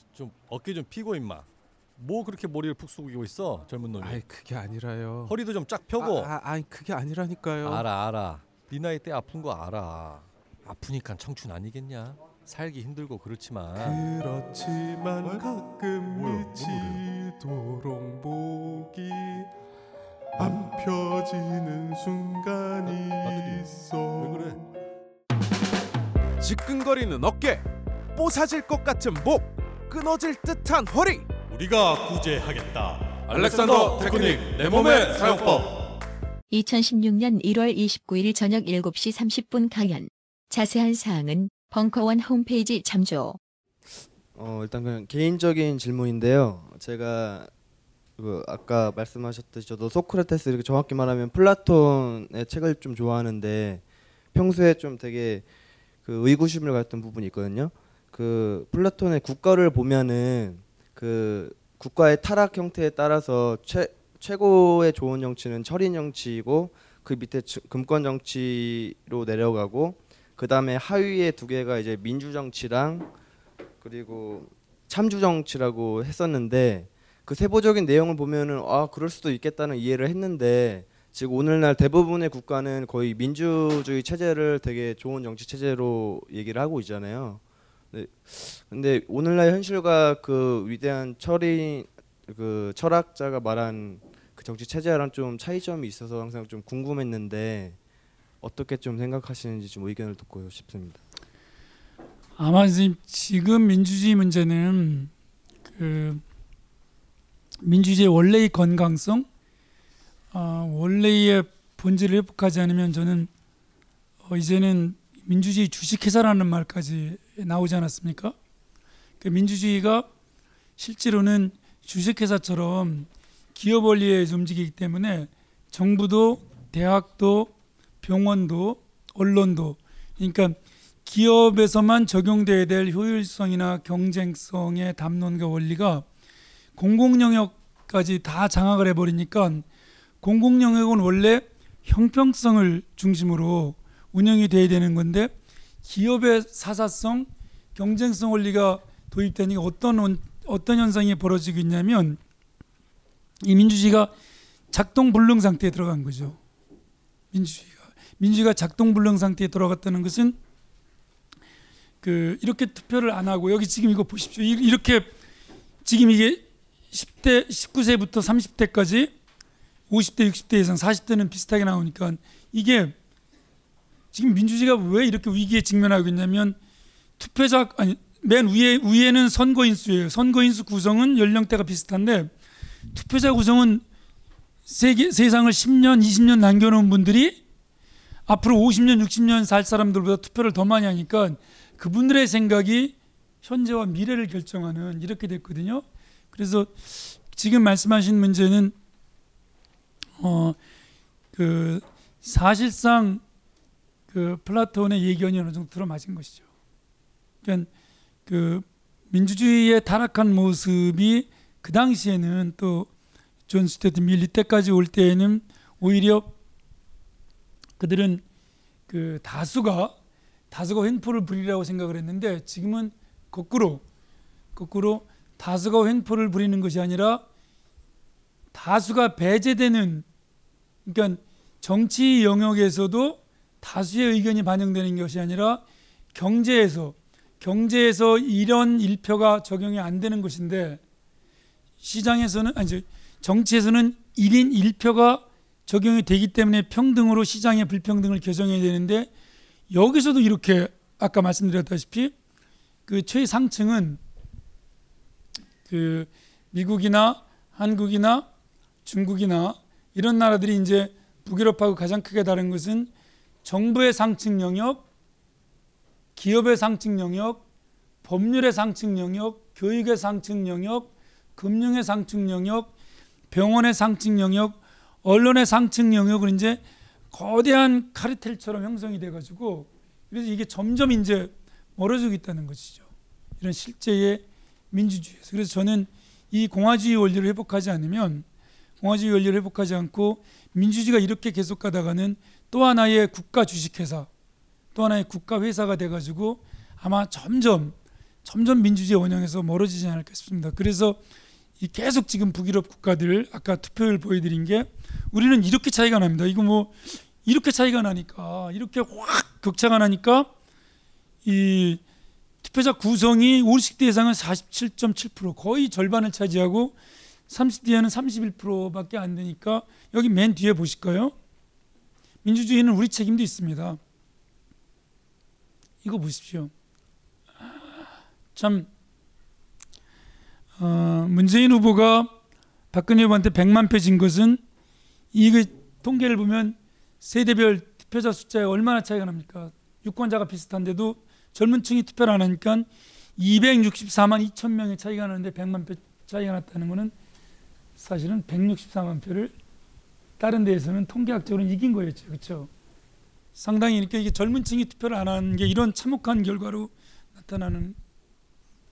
S1: 좀 어깨 좀 피고 임마. 뭐 그렇게 머리를 푹 숙이고 있어 젊은 놈이.
S8: 아이 그게 아니라요.
S1: 허리도 좀 쫙 펴고.
S8: 아, 아, 아 니 그게 아니라니까요.
S1: 알아 알아. 네 나이 때 아픈 거 알아. 아프니까 청춘 아니겠냐? 살기 힘들고 그렇지만.
S8: 그렇지만 가끔
S1: 뭐야, 뭔
S8: 미치도록 목이 안 펴지는 순간이
S1: 나들이,
S8: 있어.
S1: 왜 그래?
S8: 지끈거리는 어깨, 뽀사질 것 같은 목, 끊어질 듯한 허리.
S1: 우리가 구제하겠다.
S8: 알렉산더 테크닉 내 몸의 사용법.
S3: 2016년 1월 29일 저녁 7시 30분 강연. 자세한 사항은 벙커원 홈페이지 참조.
S9: 어, 일단 그냥 개인적인 질문인데요. 제가 그 아까 말씀하셨듯이 저도 소크라테스 이렇게 정확히 말하면 플라톤의 책을 좀 좋아하는데 평소에 좀 되게 그 의구심을 가졌던 부분이 있거든요. 그 플라톤의 국가를 보면은 그 국가의 타락 형태에 따라서 최 최고의 좋은 정치는 철인 정치이고 그 밑에 주- 금권 정치로 내려가고 그 다음에 하위에 두 개가 이제 민주 정치랑 그리고 참주 정치라고 했었는데 그 세부적인 내용을 보면은 아 그럴 수도 있겠다는 이해를 했는데 지금 오늘날 대부분의 국가는 거의 민주주의 체제를 되게 좋은 정치 체제로 얘기를 하고 있잖아요. 네. 근데 오늘날 현실과 그 위대한 철이 그 철학자가 말한 그 정치 체제랑 좀 차이점이 있어서 항상 좀 궁금했는데 어떻게 좀 생각하시는지 좀 의견을 듣고 싶습니다.
S5: 아마 지금 민주주의 문제는 그 민주주의 원래의 건강성, 어, 원래의 본질을 회복하지 않으면 저는 어, 이제는 민주주의 주식회사라는 말까지 나오지 않았습니까? 그 민주주의가 실제로는 주식회사처럼 기업 원리에 움직이기 때문에 정부도 대학도 병원도 언론도 그러니까 기업에서만 적용돼야 될 효율성이나 경쟁성의 담론과 원리가 공공 영역까지 다 장악을 해버리니까 공공 영역은 원래 형평성을 중심으로 운영이 돼야 되는 건데 기업의 사사성, 경쟁성 원리가 도입되니까 어떤 어떤 현상이 벌어지고 있냐면 이 민주주의가 작동 불능 상태에 들어간 거죠. 민주주의가 민주주의가 작동 불능 상태에 들어갔다는 것은 그 이렇게 투표를 안 하고 여기 지금 이거 보십시오. 이렇게 지금 이게 10대 19세부터 30대까지 50대 60대 이상 40대는 비슷하게 나오니까 이게 지금 민주주의가 왜 이렇게 위기에 직면하고 있냐면 투표자 아니 맨 위에 위에는 선거 인 수예요. 선거 인 수 구성은 연령대가 비슷한데 투표자 구성은 세계 세상을 10년, 20년 남겨놓은 분들이 앞으로 50년, 60년 살 사람들보다 투표를 더 많이 하니까 그분들의 생각이 현재와 미래를 결정하는 이렇게 됐거든요. 그래서 지금 말씀하신 문제는 어 그 사실상 그 플라톤의 예견이 어느 정도 들어맞은 것이죠. 그러니까 그 민주주의의 타락한 모습이 그 당시에는 또 존 스튜어트 밀 이때까지 올 때에는 오히려 그들은 그 다수가 다수가 횡포를 부리라고 생각을 했는데 지금은 거꾸로 거꾸로 다수가 횡포를 부리는 것이 아니라 다수가 배제되는 그러니까 정치 영역에서도 다수의 의견이 반영되는 것이 아니라 경제에서 경제에서 이런 일표가 적용이 안 되는 것인데 시장에서는 아니 정치에서는 1인 1표가 적용이 되기 때문에 평등으로 시장의 불평등을 개정해야 되는데 여기서도 이렇게 아까 말씀드렸다시피 그 최상층은 그 미국이나 한국이나 중국이나 이런 나라들이 이제 북유럽하고 가장 크게 다른 것은 정부의 상층 영역, 기업의 상층 영역, 법률의 상층 영역, 교육의 상층 영역, 금융의 상층 영역, 병원의 상층 영역, 언론의 상층 영역을 이제 거대한 카르텔처럼 형성이 돼 가지고 그래서 이게 점점 이제 멀어지고 있다는 것이죠. 이런 실제의 민주주의에서. 그래서 저는 이 공화주의 원리를 회복하지 않으면 공화주의 원리를 회복하지 않고 민주주의가 이렇게 계속 가다가는 또 하나의 국가 주식회사, 또 하나의 국가 회사가 돼가지고 아마 점점 점점 민주주의 원형에서 멀어지지 않을까 싶습니다. 그래서 이 계속 지금 북유럽 국가들 아까 투표율 보여드린 게 우리는 이렇게 차이가 납니다. 이거 뭐 이렇게 차이가 나니까 이렇게 확 격차가 나니까 이 투표자 구성이 50대 이상은 47.7% 거의 절반을 차지하고 30대에는 31%밖에 안 되니까 여기 맨 뒤에 보실까요? 민주주의는 우리 책임도 있습니다. 이거 보십시오. 참 어, 문재인 후보가 박근혜 후보한테 100만 표 진 것은 이 통계를 보면 세대별 투표자 숫자에 얼마나 차이가 납니까? 유권자가 비슷한데도 젊은 층이 투표를 안 하니까 264만 2천 명의 차이가 나는데 100만 표 차이가 났다는 것은 사실은 164만 표를 다른 데에서는 통계학적으로 이긴 거였죠. 그렇죠? 상당히 이렇게 이게 젊은 층이 투표를 안 하는 게 이런 참혹한 결과로 나타나는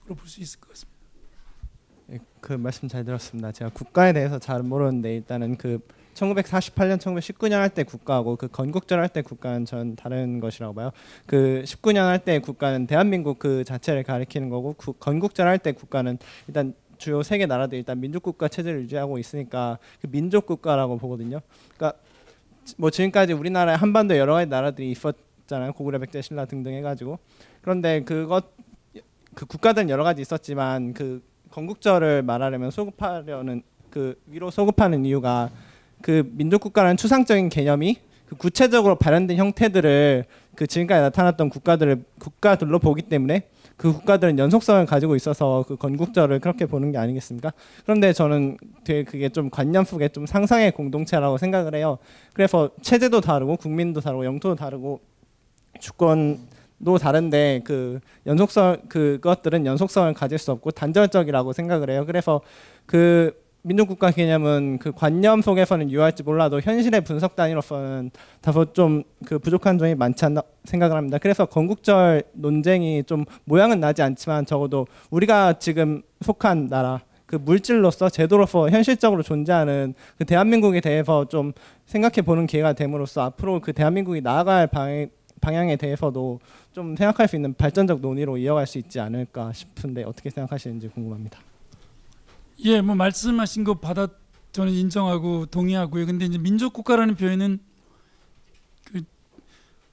S5: 걸로 볼 수 있을 것 같습니다.
S10: 그 말씀 잘 들었습니다. 제가 국가에 대해서 잘 모르는데 일단은 그 1948년, 1919년 할 때 국가하고 그 건국절 할 때 국가는 전 다른 것이라고 봐요. 그 19년 할 때 국가는 대한민국 그 자체를 가리키는 거고 구, 건국절 할 때 국가는 일단 주요 세계 나라들이 일단 민족 국가 체제를 유지하고 있으니까 그 민족 국가라고 보거든요. 그러니까 뭐 지금까지 우리나라에 한반도 여러 가지 나라들이 있었잖아요. 고구려, 백제, 신라 등등 해가지고 그런데 그것 그 국가들은 여러 가지 있었지만 그 건국절을 말하려면 소급하려는 그 위로 소급하는 이유가 그 민족 국가라는 추상적인 개념이 그 구체적으로 발현된 형태들을 그 지금까지 나타났던 국가들을 국가들로 보기 때문에 그 국가들은 연속성을 가지고 있어서 그 건국절을 그렇게 보는 게 아니겠습니까? 그런데 저는 되게 그게 좀 관념 속에 좀 상상의 공동체라고 생각을 해요. 그래서 체제도 다르고 국민도 다르고 영토도 다르고 주권도 다른데 그 연속성 그것들은 연속성을 가질 수 없고 단절적이라고 생각을 해요. 그래서 그 민족국가 개념은 그 관념 속에서는 유효할지 몰라도 현실의 분석 단위로서는 다소 좀 그 부족한 점이 많지 않나 생각을 합니다. 그래서 건국절 논쟁이 좀 모양은 나지 않지만 적어도 우리가 지금 속한 나라 그 물질로서 제도로서 현실적으로 존재하는 그 대한민국에 대해서 좀 생각해 보는 기회가 됨으로써 앞으로 그 대한민국이 나아갈 방향, 방향에 대해서도 좀 생각할 수 있는 발전적 논의로 이어갈 수 있지 않을까 싶은데 어떻게 생각하시는지 궁금합니다.
S5: 예, 뭐 말씀하신 거 받아 저는 인정하고 동의하고요. 근데 이제 민족 국가라는 표현은 그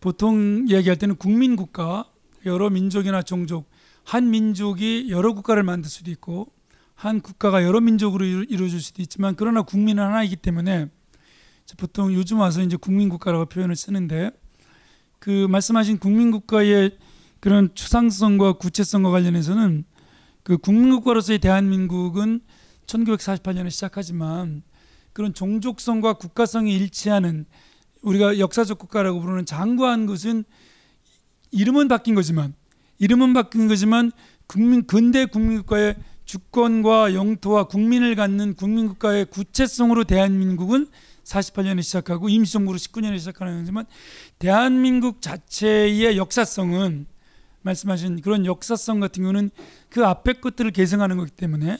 S5: 보통 이야기할 때는 국민 국가 여러 민족이나 종족 한 민족이 여러 국가를 만들 수도 있고 한 국가가 여러 민족으로 이루어질 수도 있지만 그러나 국민은 하나이기 때문에 보통 요즘 와서 이제 국민 국가라고 표현을 쓰는데 그 말씀하신 국민 국가의 그런 추상성과 구체성과 관련해서는 그 국민 국가로서의 대한민국은 1948년에 시작하지만 그런 종족성과 국가성이 일치하는 우리가 역사적 국가라고 부르는 장구한 것은 이름은 바뀐 거지만 이름은 바뀐 거지만 국민 근대 국민국가의 주권과 영토와 국민을 갖는 국민국가의 구체성으로 대한민국은 48년에 시작하고 임시정부로 19년에 시작하는 거지만 대한민국 자체의 역사성은 말씀하신 그런 역사성 같은 경우는 그 앞에 것들을 계승하는 거기 때문에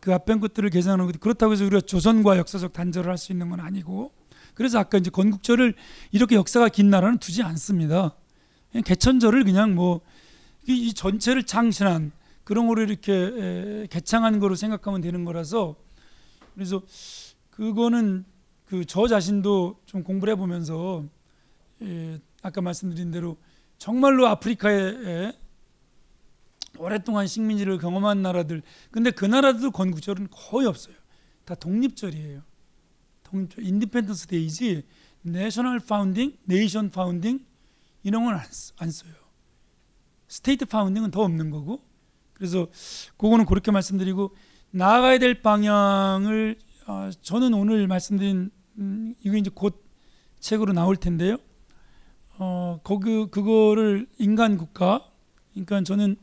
S5: 그 앞에 것들을 계산하는 것 그렇다고 해서 우리가 조선과 역사적 단절을 할 수 있는 건 아니고 그래서 아까 이제 건국절을 이렇게 역사가 긴 나라는 두지 않습니다. 그냥 개천절을 그냥 뭐 이 전체를 창신한 그런 거를 이렇게 개창한 거로 생각하면 되는 거라서 그래서 그거는 그 저 자신도 좀 공부를 해보면서 예, 아까 말씀드린 대로 정말로 아프리카에 오랫동안 식민지를 경험한 나라들 근데 그 나라들도 건국절은 거의 없어요. 다 독립절이에요. 독립절, Independence Day지 national founding, nation founding 이런 건 안 써요. state founding은 더 없는 거고 그래서 그거는 그렇게 말씀드리고 나아가야 될 방향을 어, 저는 오늘 말씀드린 음, 이거 이제 곧 책으로 나올 텐데요. 어, 거기 그거를 인간 국가 그러니까 저는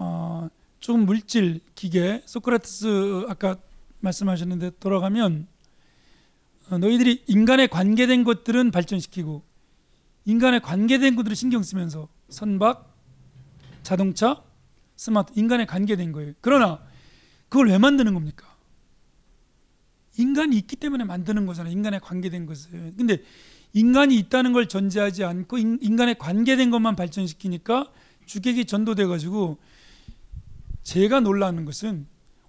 S5: 어, 조금 물질, 기계, 소크라테스 아까 말씀하셨는데 돌아가면 어, 너희들이 인간에 관계된 것들은 발전시키고 인간에 관계된 것들을 신경 쓰면서 선박, 자동차, 스마트 인간에 관계된 거예요. 그러나 그걸 왜 만드는 겁니까? 인간이 있기 때문에 만드는 거잖아요. 인간에 관계된 것을. 근데 인간이 있다는 걸 전제하지 않고 인, 간에 관계된 것만 발전시키니까 주객이 전도돼 가지고 제가 놀라는 것은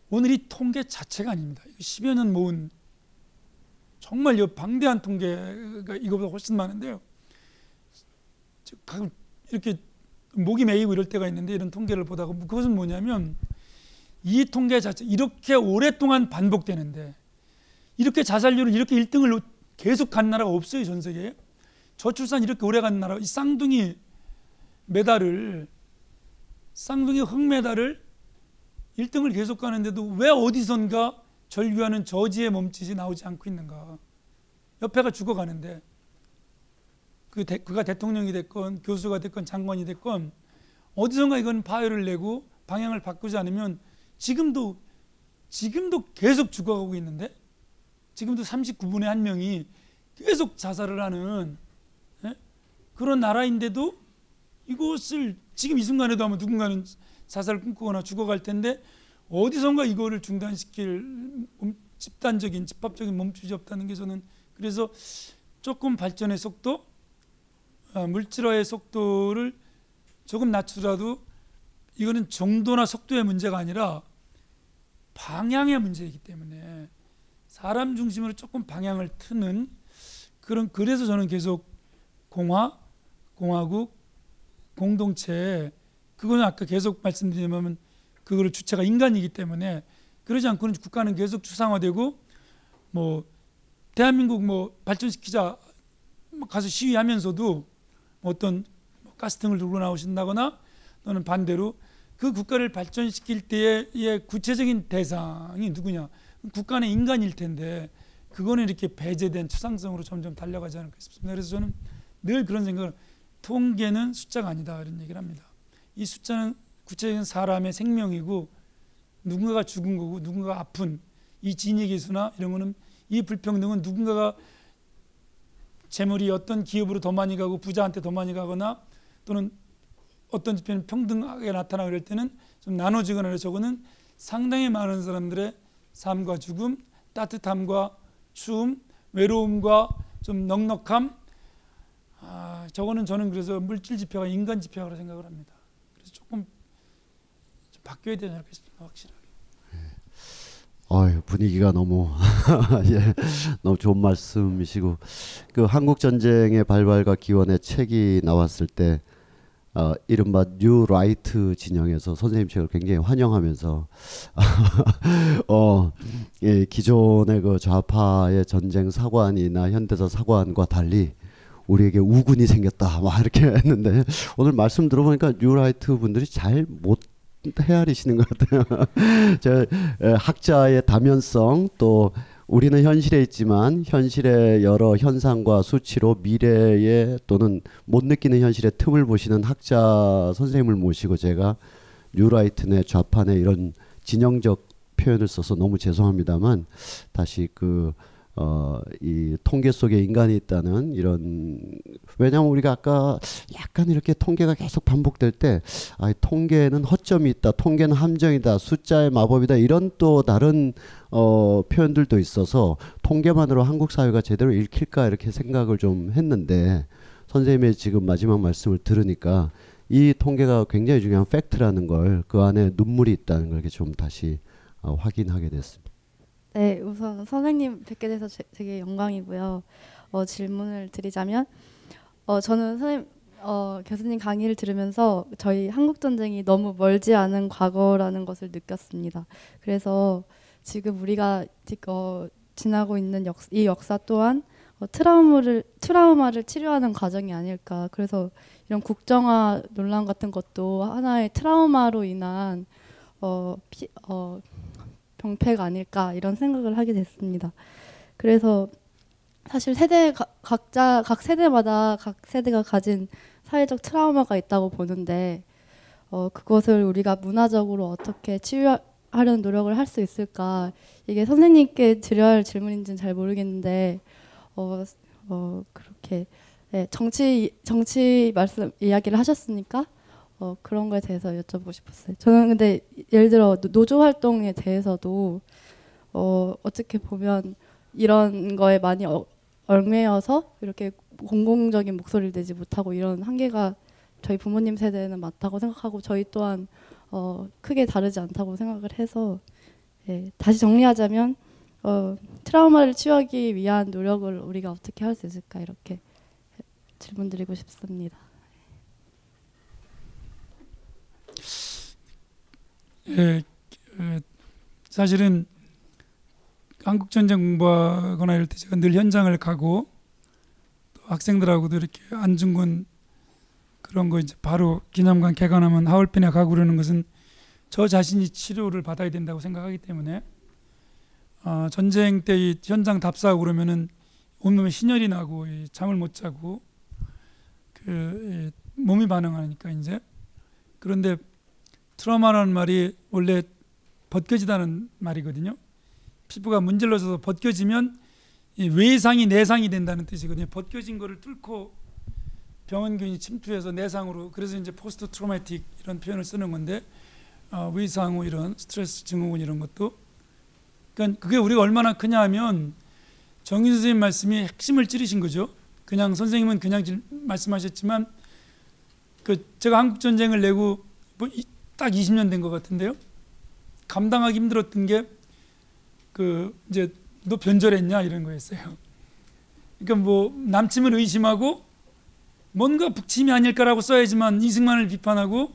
S5: 오늘 이 통계 자체가 아닙니다. 10여 년 모은 정말 이 방대한 통계가 이거보다 훨씬 많은데요. 가끔 이렇게 목이 메이고 이럴 때가 있는데 이런 통계를 보다가 그것은 뭐냐면 이 통계 자체 이렇게 오랫동안 반복되는데 이렇게 자살률을 이렇게 1등을 계속 간 나라가 없어요 전 세계에 저출산 이렇게 오래 간 나라 이 쌍둥이 메달을 쌍둥이 흑메달을 1등을 계속 가는데도 왜 어디선가 절규하는 저지의 몸짓이 나오지 않고 있는가? 옆에가 죽어가는데 그 대, 그가 대통령이 됐건 교수가 됐건 장관이 됐건 어디선가 이건 파열을 내고 방향을 바꾸지 않으면 지금도 지금도 계속 죽어가고 있는데 지금도 39분의 한 명이 계속 자살을 하는 예? 그런 나라인데도 이것을 지금 이 순간에도 아마 누군가는 자살을 꿈꾸거나 죽어갈 텐데 어디선가 이거를 중단시킬 집단적인 집합적인 몸집이 없다는 게 저는 그래서 조금 발전의 속도, 어, 물질화의 속도를 조금 낮추더라도 이거는 정도나 속도의 문제가 아니라 방향의 문제이기 때문에 사람 중심으로 조금 방향을 트는 그런 그래서 저는 계속 공화, 공화국, 공동체 그거는 아까 계속 말씀드리면 그거를 주체가 인간이기 때문에 그러지 않고는 국가는 계속 추상화되고 뭐 대한민국 뭐 발전시키자 뭐 가서 시위하면서도 어떤 가스등을 들고 나오신다거나 또는 반대로 그 국가를 발전시킬 때의 구체적인 대상이 누구냐 국가는 인간일 텐데 그거는 이렇게 배제된 추상성으로 점점 달려가지 않을까 싶습니다. 그래서 저는 늘 그런 생각을 통계는 숫자가 아니다 이런 얘기를 합니다. 이 숫자는 구체적인 사람의 생명이고 누군가가 죽은 거고 누군가가 아픈 이 진위계수나 이런 거는 이 불평등은 누군가가 재물이 어떤 기업으로 더 많이 가고 부자한테 더 많이 가거나 또는 어떤 집회는 평등하게 나타나고 그럴 때는 좀 나눠지거나 그래서 저거는 상당히 많은 사람들의 삶과 죽음, 따뜻함과 추움, 외로움과 좀 넉넉함 아, 저거는 저는 그래서 물질 지표가 인간 지표라고 생각을 합니다. 바뀌어야 않을까 싶습니다. 확실하게.
S11: 어휴, 분위기가 너무 예, 너무 좋은 말씀이시고 그 한국 전쟁의 발발과 기원의 책이 나왔을 때 어, 이른바 뉴 라이트 진영에서 선생님 책을 굉장히 환영하면서 어, 예, 기존의 그 좌파의 전쟁 사관이나 현대사 사관과 달리 우리에게 우군이 생겼다 막 이렇게 했는데 오늘 말씀 들어보니까 뉴 라이트 분들이 잘 못 헤아리시는 것 같아요. 저 학자의 다면성 또 우리는 현실에 있지만 현실의 여러 현상과 수치로 미래에 또는 못 느끼는 현실의 틈을 보시는 학자 선생님을 모시고 제가 뉴라이트네 좌판의 이런 진영적 표현을 써서 너무 죄송합니다만 다시 그 어, 이 통계 속에 인간이 있다는 이런 왜냐하면 우리가 아까 약간 이렇게 통계가 계속 반복될 때 아, 통계는 허점이 있다, 통계는 함정이다, 숫자의 마법이다 이런 또 다른 어, 표현들도 있어서 통계만으로 한국 사회가 제대로 읽힐까 이렇게 생각을 좀 했는데 선생님의 지금 마지막 말씀을 들으니까 이 통계가 굉장히 중요한 팩트라는 걸 그 안에 눈물이 있다는 걸 이렇게 좀 다시 어, 확인하게 됐습니다.
S12: 네, 우선 선생님 뵙게 돼서 제, 되게 영광이고요. 어, 질문을 드리자면, 어, 저는 선생님 어, 교수님 강의를 들으면서 저희 한국 전쟁이 너무 멀지 않은 과거라는 것을 느꼈습니다. 그래서 지금 우리가 어, 지나고 있는 역, 이 역사 또한 어, 트라우마를 트라우마를 치료하는 과정이 아닐까. 그래서 이런 국정화 논란 같은 것도 하나의 트라우마로 인한 어, 피, 어, 병폐가 아닐까 이런 생각을 하게 됐습니다. 그래서 사실 세대 가, 각자 각 세대마다 각 세대가 가진 사회적 트라우마가 있다고 보는데 어, 그것을 우리가 문화적으로 어떻게 치유하려는 노력을 할 수 있을까 이게 선생님께 드려야 할 질문인지는 잘 모르겠는데 어, 어 그렇게 네, 정치 정치 말씀 이야기를 하셨으니까 어, 그런 거에 대해서 여쭤보고 싶었어요. 저는 근데 예를 들어 노조 활동에 대해서도 어, 어떻게 보면 이런 거에 많이 어, 얽매여서 이렇게 공공적인 목소리를 내지 못하고 이런 한계가 저희 부모님 세대는 맞다고 생각하고 저희 또한 어, 크게 다르지 않다고 생각을 해서 예, 다시 정리하자면 어, 트라우마를 치유하기 위한 노력을 우리가 어떻게 할 수 있을까 이렇게 질문드리고 싶습니다.
S5: 예, 사실은 한국 전쟁 공부하거나 이럴 때 제가 늘 현장을 가고 또 학생들하고도 이렇게 안중근 그런 거 이제 바로 기념관 개관하면 하얼빈에 가고 그러는 것은 저 자신이 치료를 받아야 된다고 생각하기 때문에 어, 전쟁 때 현장 답사하고 그러면은 온몸에 신혈이 나고 잠을 못 자고 그 몸이 반응하니까 이제. 그런데 트라우마라는 말이 원래 벗겨지다는 말이거든요. 피부가 문질러져서 벗겨지면 외상이 내상이 된다는 뜻이거든요. 벗겨진 거를 뚫고 병원균이 침투해서 내상으로 그래서 이제 post-traumatic 이런 표현을 쓰는 건데 어, 외상후 이런 스트레스 증후군 이런 것도 그러니까 그게 우리가 얼마나 크냐 하면 정인 선생님 말씀이 핵심을 찌르신 거죠. 그냥 선생님은 그냥 말씀하셨지만 그 제가 한국 전쟁을 내고 뭐 딱 20년 된 것 같은데요. 감당하기 힘들었던 게 그 이제 너 변절했냐 이런 거였어요. 그러니까 뭐 남침을 의심하고 뭔가 북침이 아닐까라고 써야지만 이승만을 비판하고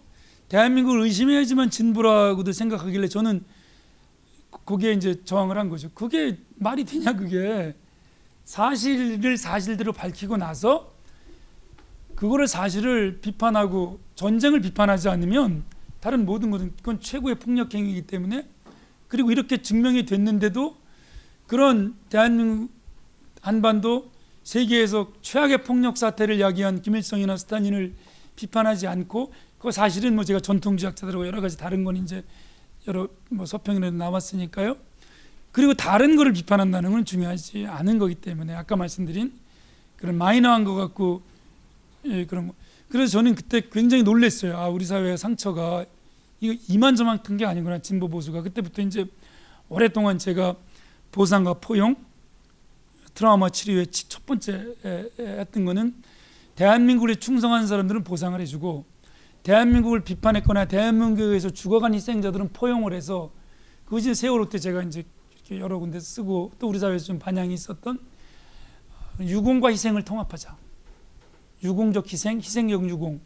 S5: 대한민국을 의심해야지만 진보라고도 생각하길래 저는 거기에 이제 저항을 한 거죠. 그게 말이 되냐 그게 사실을 사실대로 밝히고 나서 그거를 사실을 비판하고 전쟁을 비판하지 않으면 다른 모든 것은 그건 최고의 폭력 행위이기 때문에 그리고 이렇게 증명이 됐는데도 그런 대한민국 한반도 세계에서 최악의 폭력 사태를 야기한 김일성이나 스탈린을 비판하지 않고 그 사실은 뭐 제가 전통주의학자들하고 여러 가지 다른 건 이제 여러 뭐 서평이라도 나왔으니까요. 그리고 다른 거를 비판한다는 건 중요하지 않은 거기 때문에 아까 말씀드린 그런 마이너한 것 같고 예, 그런 거. 그래서 저는 그때 굉장히 놀랐어요. 아, 우리 사회의 상처가 이거 이만저만 큰 게 아니구나. 진보 보수가 그때부터 이제 오랫동안 제가 보상과 포용, 트라우마 치료의 첫 번째 했던 거는 대한민국에 충성한 사람들은 보상을 해주고 대한민국을 비판했거나 대한민국에서 죽어간 희생자들은 포용을 해서 그것이 세월호 때 제가 이제 여러 군데 쓰고 또 우리 사회에서 좀 반향이 있었던 유공과 희생을 통합하자. 유공적 희생, 희생적 유공.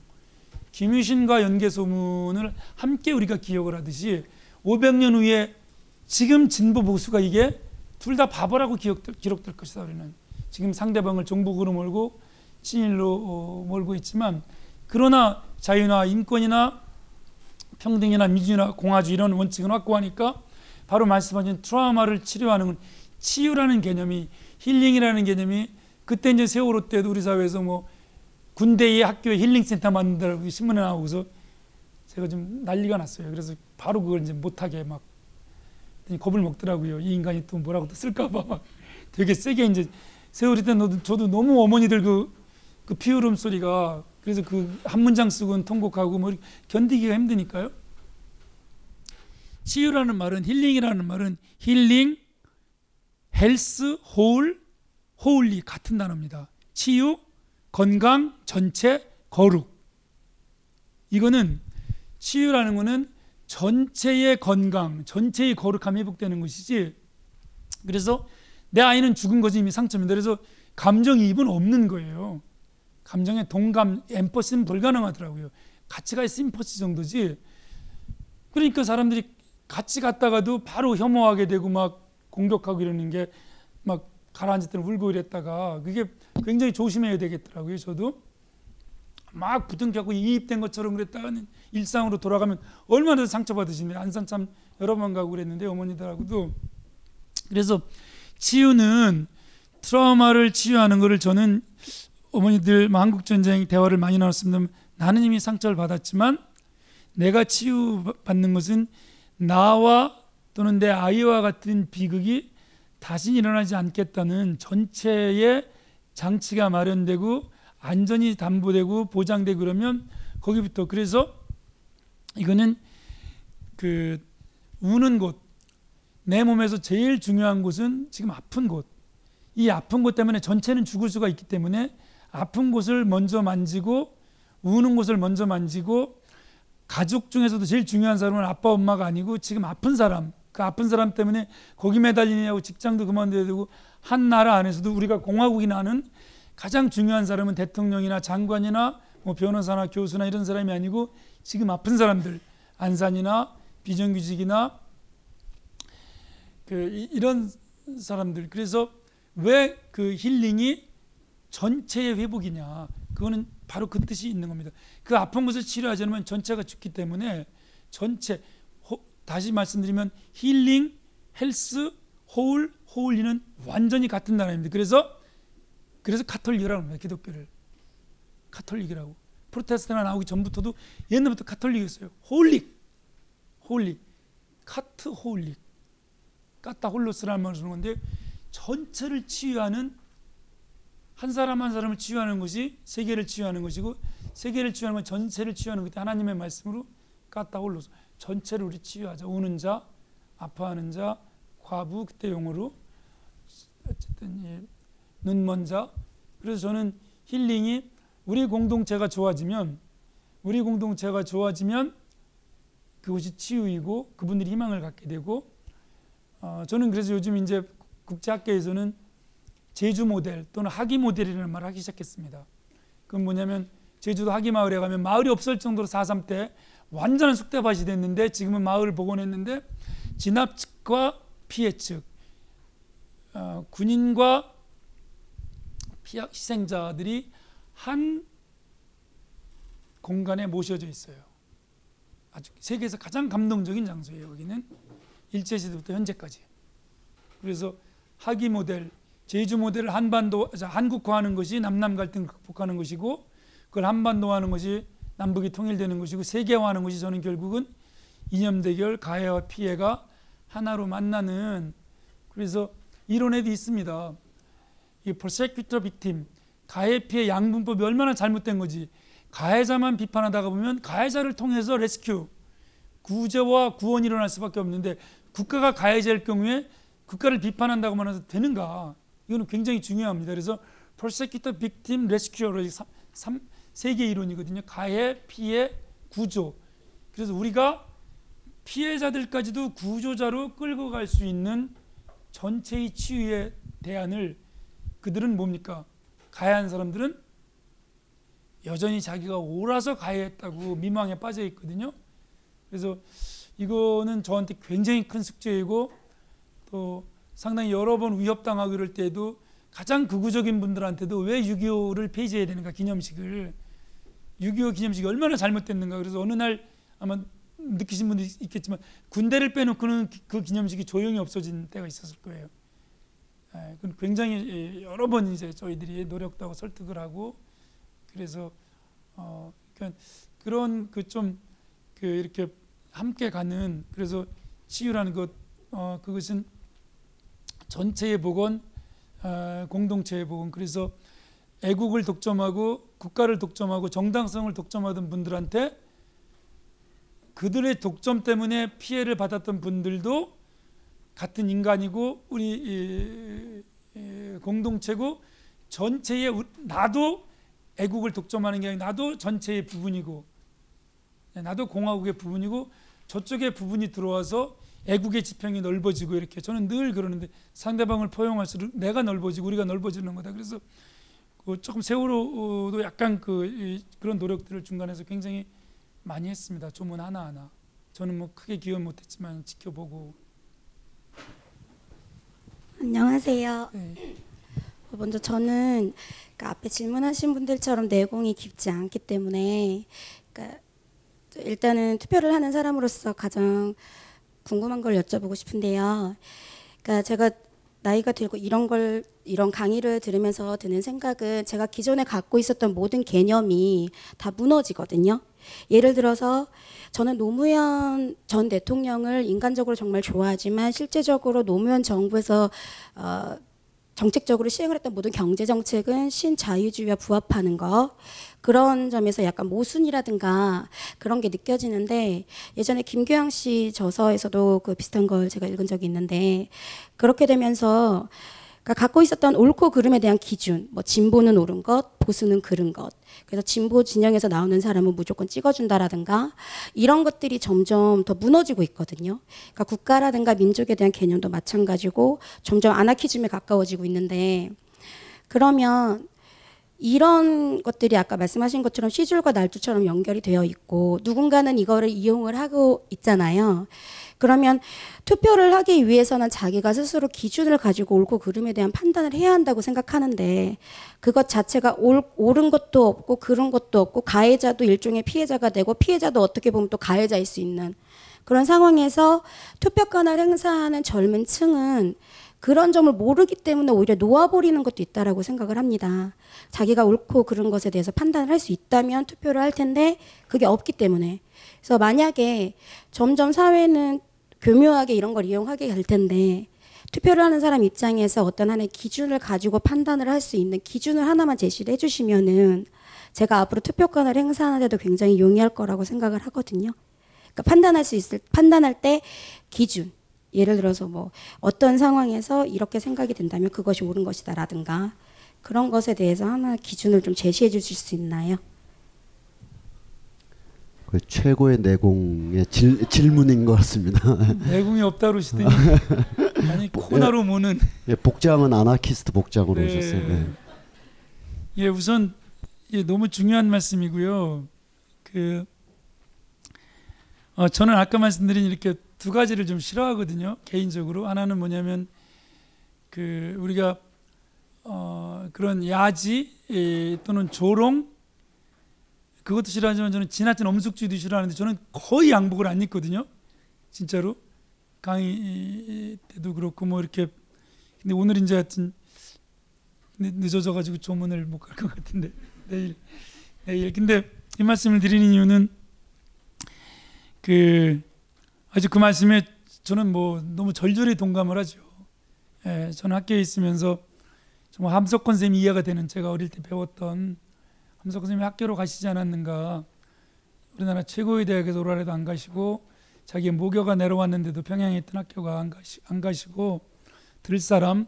S5: 김유신과 연개소문을 함께 우리가 기억을 하듯이 500년 후에 지금 진보 보수가 이게 둘 다 바보라고 기억될, 기록될 것이다 우리는. 지금 상대방을 종북으로 몰고 친일로 어, 몰고 있지만 그러나 자유나 인권이나 평등이나 민주나 공화주의 이런 원칙은 확고하니까 바로 말씀하신 트라우마를 치료하는 건 치유라는 개념이 힐링이라는 개념이 그때 이제 세월호 때도 우리 사회에서 뭐 군대의 학교에 힐링센터 만든다고 신문에 나오고서 제가 좀 난리가 났어요. 그래서 바로 그걸 이제 못하게 막 겁을 먹더라고요. 이 인간이 또 뭐라고 또 쓸까봐 막 되게 세게 이제 세월이 때 저도 너무 어머니들 그, 그 피울음 소리가 그래서 그 한 문장 쓰고는 통곡하고 뭐 견디기가 힘드니까요. 치유라는 말은 healing이라는 말은 healing, health, whole, holy 같은 단어입니다. 치유, 건강, 전체, 거룩. 이거는 치유라는 거는 전체의 건강, 전체의 거룩함이 회복되는 것이지. 그래서 내 아이는 죽은 것이 이미 상처입니다. 그래서 감정이입은 없는 거예요. 감정의 동감, 엠퍼시는 불가능하더라고요. 가치가 심퍼시 정도지. 그러니까 사람들이 같이 갔다가도 바로 혐오하게 되고 막 공격하고 이러는 게 막 가라앉을 때는 울고 이랬다가 그게 굉장히 조심해야 되겠더라고요. 저도 막 부둥켜고 이입된 것처럼 그랬다가는 일상으로 돌아가면 얼마나 상처받으시네. 안산 참 여러 번 가고 그랬는데 어머니들하고도 그래서 치유는 트라우마를 치유하는 것을 저는 어머니들 뭐 한국 전쟁 대화를 많이 나눴습니다. 나는 이미 상처를 받았지만 내가 치유받는 것은 나와 또는 내 아이와 같은 비극이 다시 일어나지 않겠다는 전체의 장치가 마련되고 안전이 담보되고 보장되고 그러면 거기부터 그래서 이거는 그 우는 곳, 내 몸에서 제일 중요한 곳은 지금 아픈 곳. 이 아픈 곳 때문에 전체는 죽을 수가 있기 때문에 아픈 곳을 먼저 만지고 우는 곳을 먼저 만지고 가족 중에서도 제일 중요한 사람은 아빠 엄마가 아니고 지금 아픈 사람 그 아픈 사람 때문에 거기 매달리냐고 직장도 그만둬야 되고 한 나라 안에서도 우리가 공화국이 나는 가장 중요한 사람은 대통령이나 장관이나 뭐 변호사나 교수나 이런 사람이 아니고 지금 아픈 사람들 안산이나 비정규직이나 그 이런 사람들 그래서 왜 그 힐링이 전체의 회복이냐 그거는 바로 그 뜻이 있는 겁니다. 그 아픈 것을 치료하지 않으면 전체가 죽기 때문에 전체 호, 다시 말씀드리면 힐링, 헬스, whole, holy는 완전히 같은 단어입니다. 그래서 그래서 카톨릭이라고 합니다. 기독교를 카톨릭이라고 프로테스탄트 나오기 전부터도 옛날부터 카톨릭이었어요. holic, holic, cat holic, κατά ὅλος라는 말을 쓰는 건데 전체를 치유하는 한 사람 한 사람을 치유하는 것이 세계를 치유하는 것이고 세계를 치유하는 건 전체를 치유하는 것이 하나님의 말씀으로 κατά ὅλος 전체를 우리 치유하자. 우는 자, 아파하는 자, 과부 그때 용어로 어쨌든 이 눈먼 자 그래서 저는 힐링이 우리 공동체가 좋아지면 우리 공동체가 좋아지면 그것이 치유이고 그분들이 희망을 갖게 되고 어, 저는 그래서 요즘 이제 국제학계에서는 제주 모델 또는 하기 모델이라는 말을 하기 시작했습니다. 그건 뭐냐면 제주도 하기 마을에 가면 마을이 없을 정도로 4.3 때 완전한 쑥대밭이 됐는데 지금은 마을을 복원했는데 진압 측과 피해 측 어, 군인과 피해 희생자들이 한 공간에 모셔져 있어요. 아주 세계에서 가장 감동적인 장소예요. 여기는 일제 시대부터 현재까지. 그래서 하기 모델, 제주 모델을 한반도 한국화하는 것이 남남 갈등 극복하는 것이고 그걸 한반도화하는 것이 남북이 통일되는 것이고 세계화하는 것이 저는 결국은 이념 대결, 가해와 피해가 하나로 만나는 그래서 이론에도 있습니다. 이 prosecutor victim 가해 피해 양분법이 얼마나 잘못된 거지. 가해자만 비판하다가 보면 가해자를 통해서 레스큐 구제와 구원이 일어날 수밖에 없는데 국가가 가해자일 경우에 국가를 비판한다고만 해서 되는가? 이거는 굉장히 중요합니다. 그래서 prosecutor victim rescue로 세계 이론이거든요. 가해, 피해, 구조. 그래서 우리가 피해자들까지도 구조자로 끌고 갈 수 있는 전체의 치유의 대안을 그들은 뭡니까? 가해한 사람들은 여전히 자기가 옳아서 가해했다고 미망에 빠져 있거든요. 그래서 이거는 저한테 굉장히 큰 숙제이고 또 상당히 여러 번 위협당하고 그럴 때도 가장 극우적인 분들한테도 왜 6.25를 폐지해야 되는가 기념식을 6.25 기념식이 얼마나 잘못됐는가 그래서 어느 날 아마 느끼신 분도 있겠지만 군대를 빼놓고는 그 기념식이 조용히 없어진 때가 있었을 거예요. 예, 그건 굉장히 예, 여러 번 이제 저희들이 노력도 하고 설득을 하고 그래서 어 그러니까 그런 그 좀그 그 이렇게 함께 가는 그래서 치유라는 것 어, 그것은 전체의 복원 어, 공동체의 복원 그래서 애국을 독점하고 국가를 독점하고 정당성을 독점하던 분들한테 그들의 독점 때문에 피해를 받았던 분들도 같은 인간이고 우리 공동체고 전체의 나도 애국을 독점하는 게 아니라 나도 전체의 부분이고 나도 공화국의 부분이고 저쪽의 부분이 들어와서 애국의 지평이 넓어지고 이렇게 저는 늘 그러는데 상대방을 포용할수록 내가 넓어지고 우리가 넓어지는 거다. 그래서 그 조금 세월호도 약간 그 그런 노력들을 중간에서 굉장히 많이 했습니다. 조문 하나 하나. 저는 뭐 크게 기여 못했지만 지켜보고.
S13: 안녕하세요. 네. 먼저 저는 그러니까 앞에 질문하신 분들처럼 내공이 깊지 않기 때문에 그러니까 일단은 투표를 하는 사람으로서 가장 궁금한 걸 여쭤보고 싶은데요. 그러니까 제가 나이가 들고 이런 걸 이런 강의를 들으면서 드는 생각은 제가 기존에 갖고 있었던 모든 개념이 다 무너지거든요. 예를 들어서 저는 노무현 전 대통령을 인간적으로 정말 좋아하지만 실제적으로 노무현 정부에서 어, 정책적으로 시행을 했던 모든 경제 정책은 신자유주의와 부합하는 거. 그런 점에서 약간 모순이라든가 그런 게 느껴지는데 예전에 김교양 씨 저서에서도 그 비슷한 걸 제가 읽은 적이 있는데 그렇게 되면서 그러니까 갖고 있었던 옳고 그름에 대한 기준, 뭐 진보는 옳은 것, 보수는 그른 것. 그래서 진보 진영에서 나오는 사람은 무조건 찍어준다라든가 이런 것들이 점점 더 무너지고 있거든요. 그러니까 국가라든가 민족에 대한 개념도 마찬가지고 점점 아나키즘에 가까워지고 있는데 그러면 이런 것들이 아까 말씀하신 것처럼 시줄과 날줄처럼 연결이 되어 있고 누군가는 이거를 이용을 하고 있잖아요. 그러면 투표를 하기 위해서는 자기가 스스로 기준을 가지고 옳고 그름에 대한 판단을 해야 한다고 생각하는데 그것 자체가 옳, 옳은 것도 없고 그런 것도 없고 가해자도 일종의 피해자가 되고 피해자도 어떻게 보면 또 가해자일 수 있는 그런 상황에서 투표권을 행사하는 젊은 층은 그런 점을 모르기 때문에 오히려 놓아버리는 것도 있다라고 생각을 합니다. 자기가 옳고 그런 것에 대해서 판단을 할 수 있다면 투표를 할 텐데 그게 없기 때문에. 그래서 만약에 점점 사회는 교묘하게 이런 걸 이용하게 될 텐데 투표를 하는 사람 입장에서 어떤 하나의 기준을 가지고 판단을 할 수 있는 기준을 하나만 제시를 해주시면은 제가 앞으로 투표권을 행사하는데도 굉장히 용이할 거라고 생각을 하거든요. 그러니까 판단할 수 있을 판단할 때 기준 예를 들어서 뭐 어떤 상황에서 이렇게 생각이 된다면 그것이 옳은 것이다라든가 그런 것에 대해서 하나 기준을 좀 제시해 주실 수 있나요?
S11: 그 최고의 내공의 질, 질문인 것 같습니다.
S5: 내공이 없다 그러시더니 아니 코나로 모는
S11: 예, 복장은 아나키스트 복장으로
S5: 네.
S11: 오셨어요. 네.
S5: 예, 우선 예, 너무 중요한 말씀이고요. 그 어, 저는 아까 말씀드린 이렇게 두 가지를 좀 싫어하거든요. 개인적으로 하나는 뭐냐면 그 우리가 어, 그런 야지 예, 또는 조롱 그것도 싫어하지만 저는 지나친 엄숙주의도 싫어하는데 저는 거의 양복을 안 입거든요. 진짜로 강의 때도 그렇고 뭐 이렇게 근데 오늘 이제 하여튼 늦- 늦어져 가지고 조문을 못 갈 것 같은데 내일 내일 근데 이 말씀을 드리는 이유는 그 아주 그 말씀에 저는 뭐 너무 절절히 동감을 하죠. 예, 저는 학교에 있으면서 정말 함석권 쌤이 이해가 되는 제가 어릴 때 배웠던 함석권 쌤이 학교로 가시지 않았는가. 우리나라 최고의 대학에서 오라래도 안 가시고 자기 모교가 내려왔는데도 평양에 있던 학교가 안, 가시, 안 가시고 들을 사람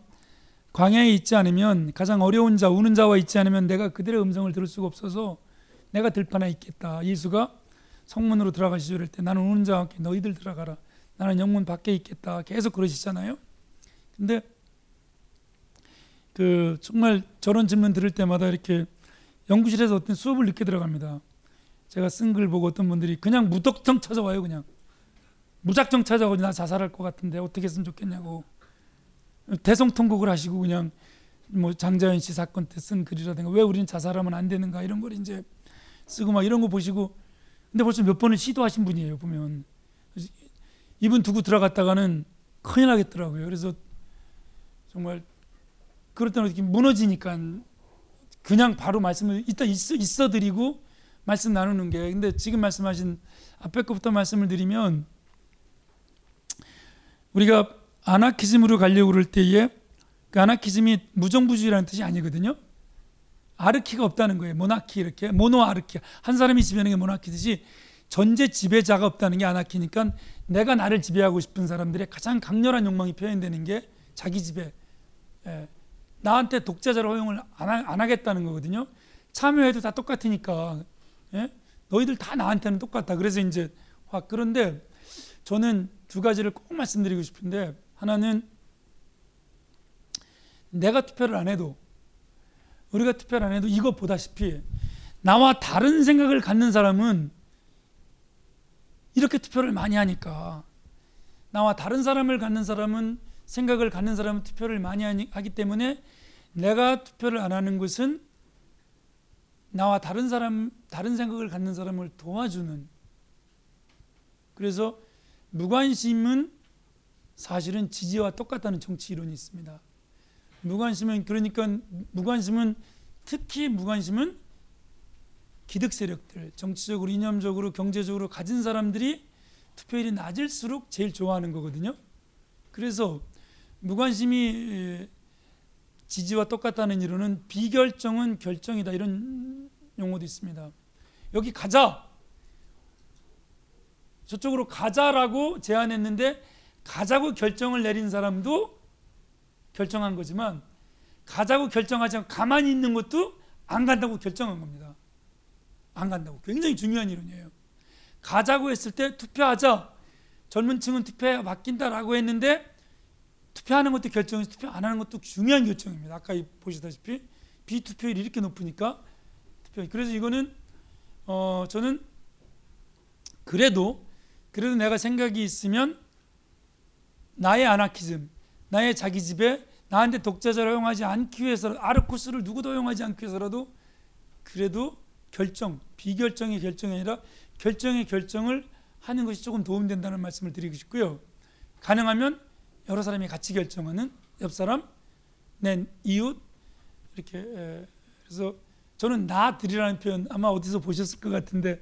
S5: 광야에 있지 않으면 가장 어려운 자 우는 자와 있지 않으면 내가 그들의 음성을 들을 수가 없어서 내가 들판에 있겠다. 예수가 성문으로 들어가시죠. 이럴 때 나는 우는 자와 함께 너희들 들어가라. 나는 영문 밖에 있겠다. 계속 그러시잖아요. 근데 그 정말 저런 질문 들을 때마다 이렇게 연구실에서 어떤 수업을 늦게 들어갑니다. 제가 쓴 글 보고 어떤 분들이 그냥 무덕정 찾아와요. 그냥 무작정 찾아오고 나 자살할 것 같은데 어떻게 했으면 좋겠냐고 대성통곡을 하시고 그냥 뭐 장자연 씨 사건 때 쓴 글이라든가 왜 우리는 자살하면 안 되는가 이런 걸 이제 쓰고 막 이런 거 보시고 근데 벌써 몇 번을 시도하신 분이에요 보면 이분 두고 들어갔다가는 큰일 나겠더라고요 그래서 정말 그럴 때는 이렇게 무너지니까 그냥 바로 말씀을 이따 있어, 있어 드리고 말씀 나누는 게 근데 지금 말씀하신 앞에 것부터 말씀을 드리면 우리가 아나키즘으로 가려고 그럴 때에 그 아나키즘이 무정부주의라는 뜻이 아니거든요. 아르키가 없다는 거예요. 모나키 이렇게 모노 아르키 한 사람이 지배하는 게 모나키듯이 전제 지배자가 없다는 게 아나키니까 내가 나를 지배하고 싶은 사람들의 가장 강렬한 욕망이 표현되는 게 자기 지배. 예. 나한테 독재자를 허용을 안, 하, 안 하 겠다는 거거든요. 참여해도 다 똑같으니까 예? 너희들 다 나한테는 똑같다. 그래서 이제 확 그런데 저는 두 가지를 꼭 말씀드리고 싶은데 하나는 내가 투표를 안 해도 우리가 투표를 안 해도 이거 보다시피 나와 다른 생각을 갖는 사람은 이렇게 투표를 많이 하니까 나와 다른 사람을 갖는 사람은 생각을 갖는 사람은 투표를 많이 하기 때문에 내가 투표를 안 하는 것은 나와 다른 사람 다른 생각을 갖는 사람을 도와주는 그래서 무관심은 사실은 지지와 똑같다는 정치 이론이 있습니다. 무관심은 그러니까 무관심은 특히 무관심은 기득 세력들 정치적으로 이념적으로 경제적으로 가진 사람들이 투표율이 낮을수록 제일 좋아하는 거거든요. 그래서 무관심이 지지와 똑같다는 이론은 비결정은 결정이다 이런 용어도 있습니다. 여기 가자 저쪽으로 가자라고 제안했는데 가자고 결정을 내린 사람도 결정한 거지만 가자고 결정하지 않고 가만히 있는 것도 안 간다고 결정한 겁니다. 안 간다고. 굉장히 중요한 이론이에요. 가자고 했을 때 투표하자. 젊은 층은 투표에 맡긴다라고 했는데 투표하는 것도 결정이 투표 안 하는 것도 중요한 결정입니다. 아까 보시다시피 비투표율이 이렇게 높으니까 투표. 그래서 이거는 어 저는 그래도 그래도 내가 생각이 있으면 나의 아나키즘, 나의 자기 집에 나한테 독재자를 허용하지 않기 위해서 아르코스를 누구도 허용하지 않기 위해서라도 그래도 결정, 비결정의 결정이 아니라 결정의 결정을 하는 것이 조금 도움된다는 말씀을 드리고 싶고요. 가능하면 여러 사람이 같이 결정하는 옆 사람, 내 이웃 이렇게 에, 그래서 저는 나들이라는 표현 아마 어디서 보셨을 것 같은데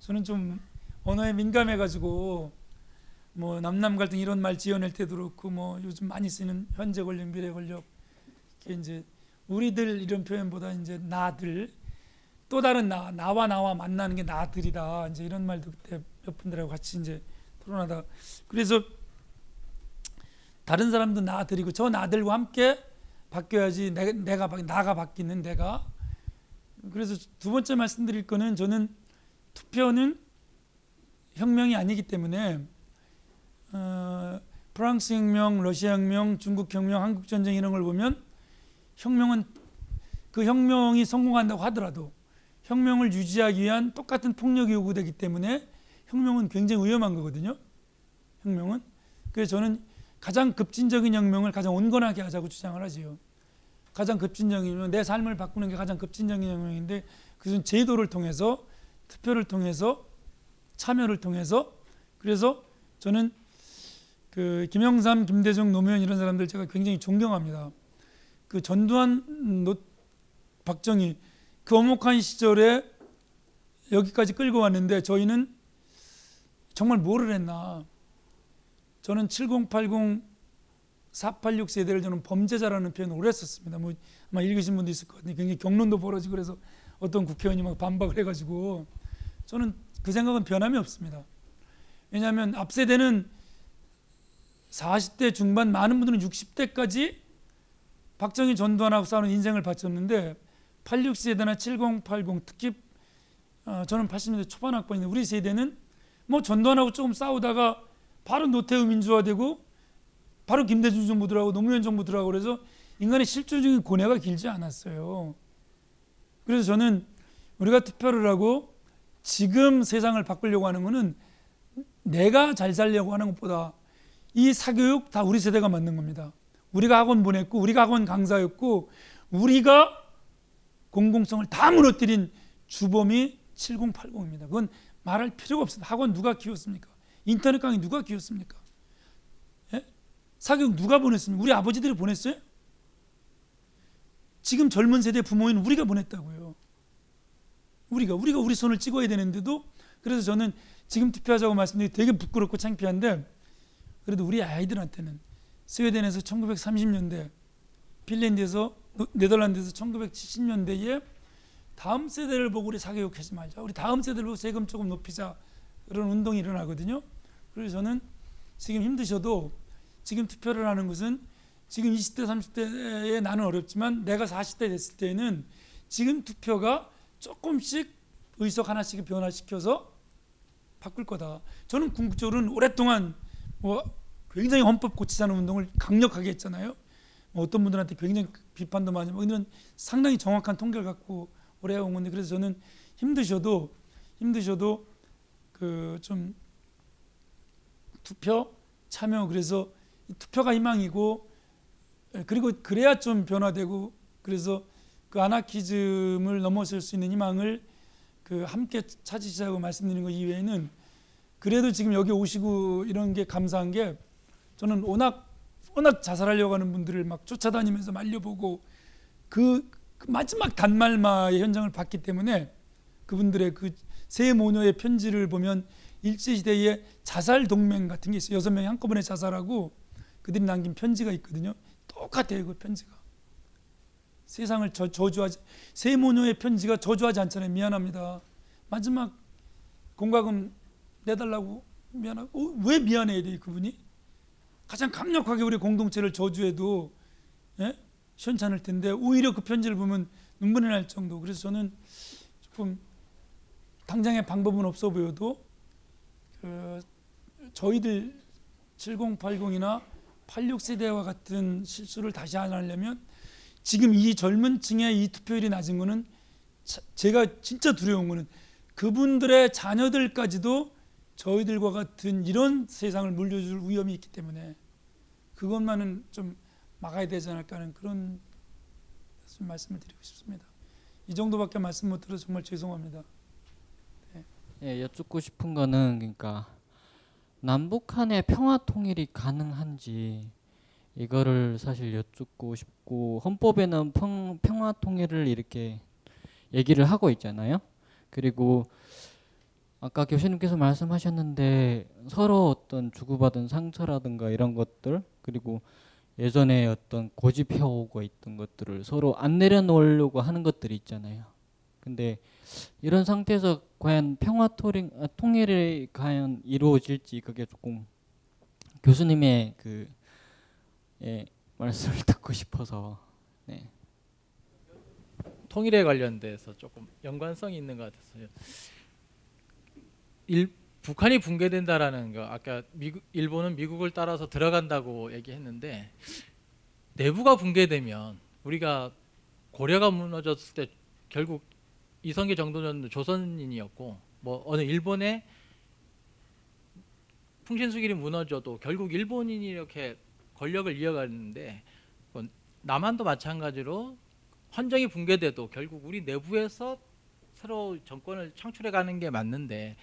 S5: 저는 좀 언어에 민감해가지고 뭐 남남 갈등 이런 말 지어낼 때도 그렇고 뭐 요즘 많이 쓰는 현재 권력 미래 권력 이게 이제 우리들 이런 표현보다 이제 나들 또 다른 나 나와 나와 만나는 게 나들이다. 이제 이런 말도 그때 몇 분들하고 같이 이제 토론하다 그래서 다른 사람도 나들이고 저 나들과 함께 바뀌어야지 내가, 내가 나가 바뀌는 내가 그래서 두 번째 말씀드릴 거는 저는 투표는 혁명이 아니기 때문에 어, 프랑스 혁명, 러시아 혁명, 중국 혁명, 한국 전쟁 이런 걸 보면 혁명은 그 혁명이 성공한다고 하더라도 혁명을 유지하기 위한 똑같은 폭력이 요구되기 때문에 혁명은 굉장히 위험한 거거든요. 혁명은 그래서 저는 가장 급진적인 혁명을 가장 온건하게 하자고 주장을 하지요. 가장 급진적인 내 삶을 바꾸는 게 가장 급진적인 혁명인데 그것은 제도를 통해서 투표를 통해서 참여를 통해서 그래서 저는 그 김영삼, 김대중, 노무현 이런 사람들 제가 굉장히 존경합니다. 그 전두환, 노, 박정희 그 엄혹한 시절에 여기까지 끌고 왔는데 저희는 정말 뭐를 했나? 저는 7080 486 세대를 저는 범죄자라는 표현을 오래 썼습니다. 뭐 아마 읽으신 분도 있을 것 같은데 굉장히 경론도 벌어지고 그래서 어떤 국회의원이 막 반박을 해가지고 저는 그 생각은 변함이 없습니다. 왜냐하면 앞 세대는 40대 중반 많은 분들은 60대까지 박정희 전두환하고 싸우는 인생을 바쳤는데 86 세대나 7080 특히 어, 저는 80년대 초반 학번인데 우리 세대는 뭐 전두환하고 조금 싸우다가 바로 노태우 민주화되고 바로 김대중 정부 들하고 노무현 정부 들하고 그래서 인간의 실질적인 고뇌가 길지 않았어요. 그래서 저는 우리가 투표를 하고 지금 세상을 바꾸려고 하는 것은 내가 잘 살려고 하는 것보다 이 사교육 다 우리 세대가 만든 겁니다. 우리가 학원 보냈고 우리가 학원 강사였고 우리가 공공성을 다 무너뜨린 주범이 7080입니다. 그건 말할 필요가 없습니다. 학원 누가 키웠습니까? 인터넷 강의 누가 키웠습니까? 사교육 누가 보냈습니까? 우리 아버지들이 보냈어요? 지금 젊은 세대 부모인 우리가 보냈다고요. 우리가 우리가 우리 손을 찍어야 되는데도 그래서 저는 지금 투표하자고 말씀드리 되게 부끄럽고 창피한데 그래도 우리 아이들한테는 스웨덴에서 1930년대 핀란드에서 네덜란드에서 1970년대에 다음 세대를 보고 우리 사교육하지 말자. 우리 다음 세대를 보고 세금 조금 높이자. 그런 운동이 일어나거든요. 그래서 저는 지금 힘드셔도 지금 투표를 하는 것은 지금 20대 30대에 나는 어렵지만 내가 40대 됐을 때는 지금 투표가 조금씩 의석 하나씩 변화시켜서 바꿀 거다. 저는 궁극적으로는 오랫동안 뭐 굉장히 헌법 고치자는 운동을 강력하게 했잖아요. 뭐 어떤 분들한테 굉장히 비판도 많이 뭐 이런 상당히 정확한 통계를 갖고 오래 해온 건데 그래서 저는 힘드셔도 힘드셔도 그 좀 투표 참여. 그래서 투표가 희망이고 예, 그리고 그래야 좀 변화되고 그래서 그 아나키즘을 넘어설 수 있는 희망을 그 함께 찾으시자고 말씀드린 것 이외에는 그래도 지금 여기 오시고 이런 게 감사한 게 저는 워낙 워낙 자살하려고 하는 분들을 막 쫓아다니면서 말려보고 그, 그 마지막 단말마의 현장을 봤기 때문에 그분들의 그 세 모녀의 편지를 보면 일제시대에 자살 동맹 같은 게 있어요. 여섯 명이 한꺼번에 자살하고 그들이 남긴 편지가 있거든요. 똑같아요, 그 편지가. 세상을 저, 저주하지 세모녀의 편지가 저주하지 않잖아요. 미안합니다. 마지막 공과금 내달라고 미안하고 어, 왜 미안해야 돼 그분이? 가장 강력하게 우리 공동체를 저주해도 예? 시원찮을 텐데 오히려 그 편지를 보면 눈물이 날 정도. 그래서 저는 조금 당장의 방법은 없어 보여도 그 저희들 7080이나 86세대와 같은 실수를 다시 안 하려면 지금 이 젊은 층의 이 투표율이 낮은 거는 제가 진짜 두려운 거는 그분들의 자녀들까지도 저희들과 같은 이런 세상을 물려줄 위험이 있기 때문에 그것만은 좀 막아야 되지 않을까 하는 그런 말씀을 드리고 싶습니다. 이 정도밖에 말씀 못 드려 정말 죄송합니다.
S14: 네. 예, 여쭙고 싶은 거는 그러니까 남북 한의 평화 통일이 가능한지 이거를 사실 여쭙고 싶고 헌법에는 평, 평화 통일을 이렇게 얘기를 하고 있잖아요. 그리고 아까 교수님께서 말씀하셨는데 서로 어떤 주고받은 상처라든가 이런 것들 그리고 예전에 어떤 고집해오고 있던 것들을 서로 안 내려놓으려고 하는 것들이 있잖아요. 근데 이런 상태에서 과연 평화 토링, 아, 통일이 과연 이루어질지 그게 조금 교수님의 그 예, 말씀을 듣고 싶어서 네.
S15: 통일에 관련돼서 조금 연관성이 있는 것 같았어요. 일, 북한이 붕괴된다라는 거 아까 미국, 일본은 미국을 따라서 들어간다고 얘기했는데 내부가 붕괴되면 우리가 고려가 무너졌을 때 결국 이성계 정도전 조선인이었고 뭐 어느 일본의 풍신수길이 무너져도 결국 일본인이 이렇게 권력을 이어가는데 뭐 남한도 마찬가지로 헌정이 붕괴돼도 결국 우리 내부에서 새로 정권을 창출해 가는 게 맞는데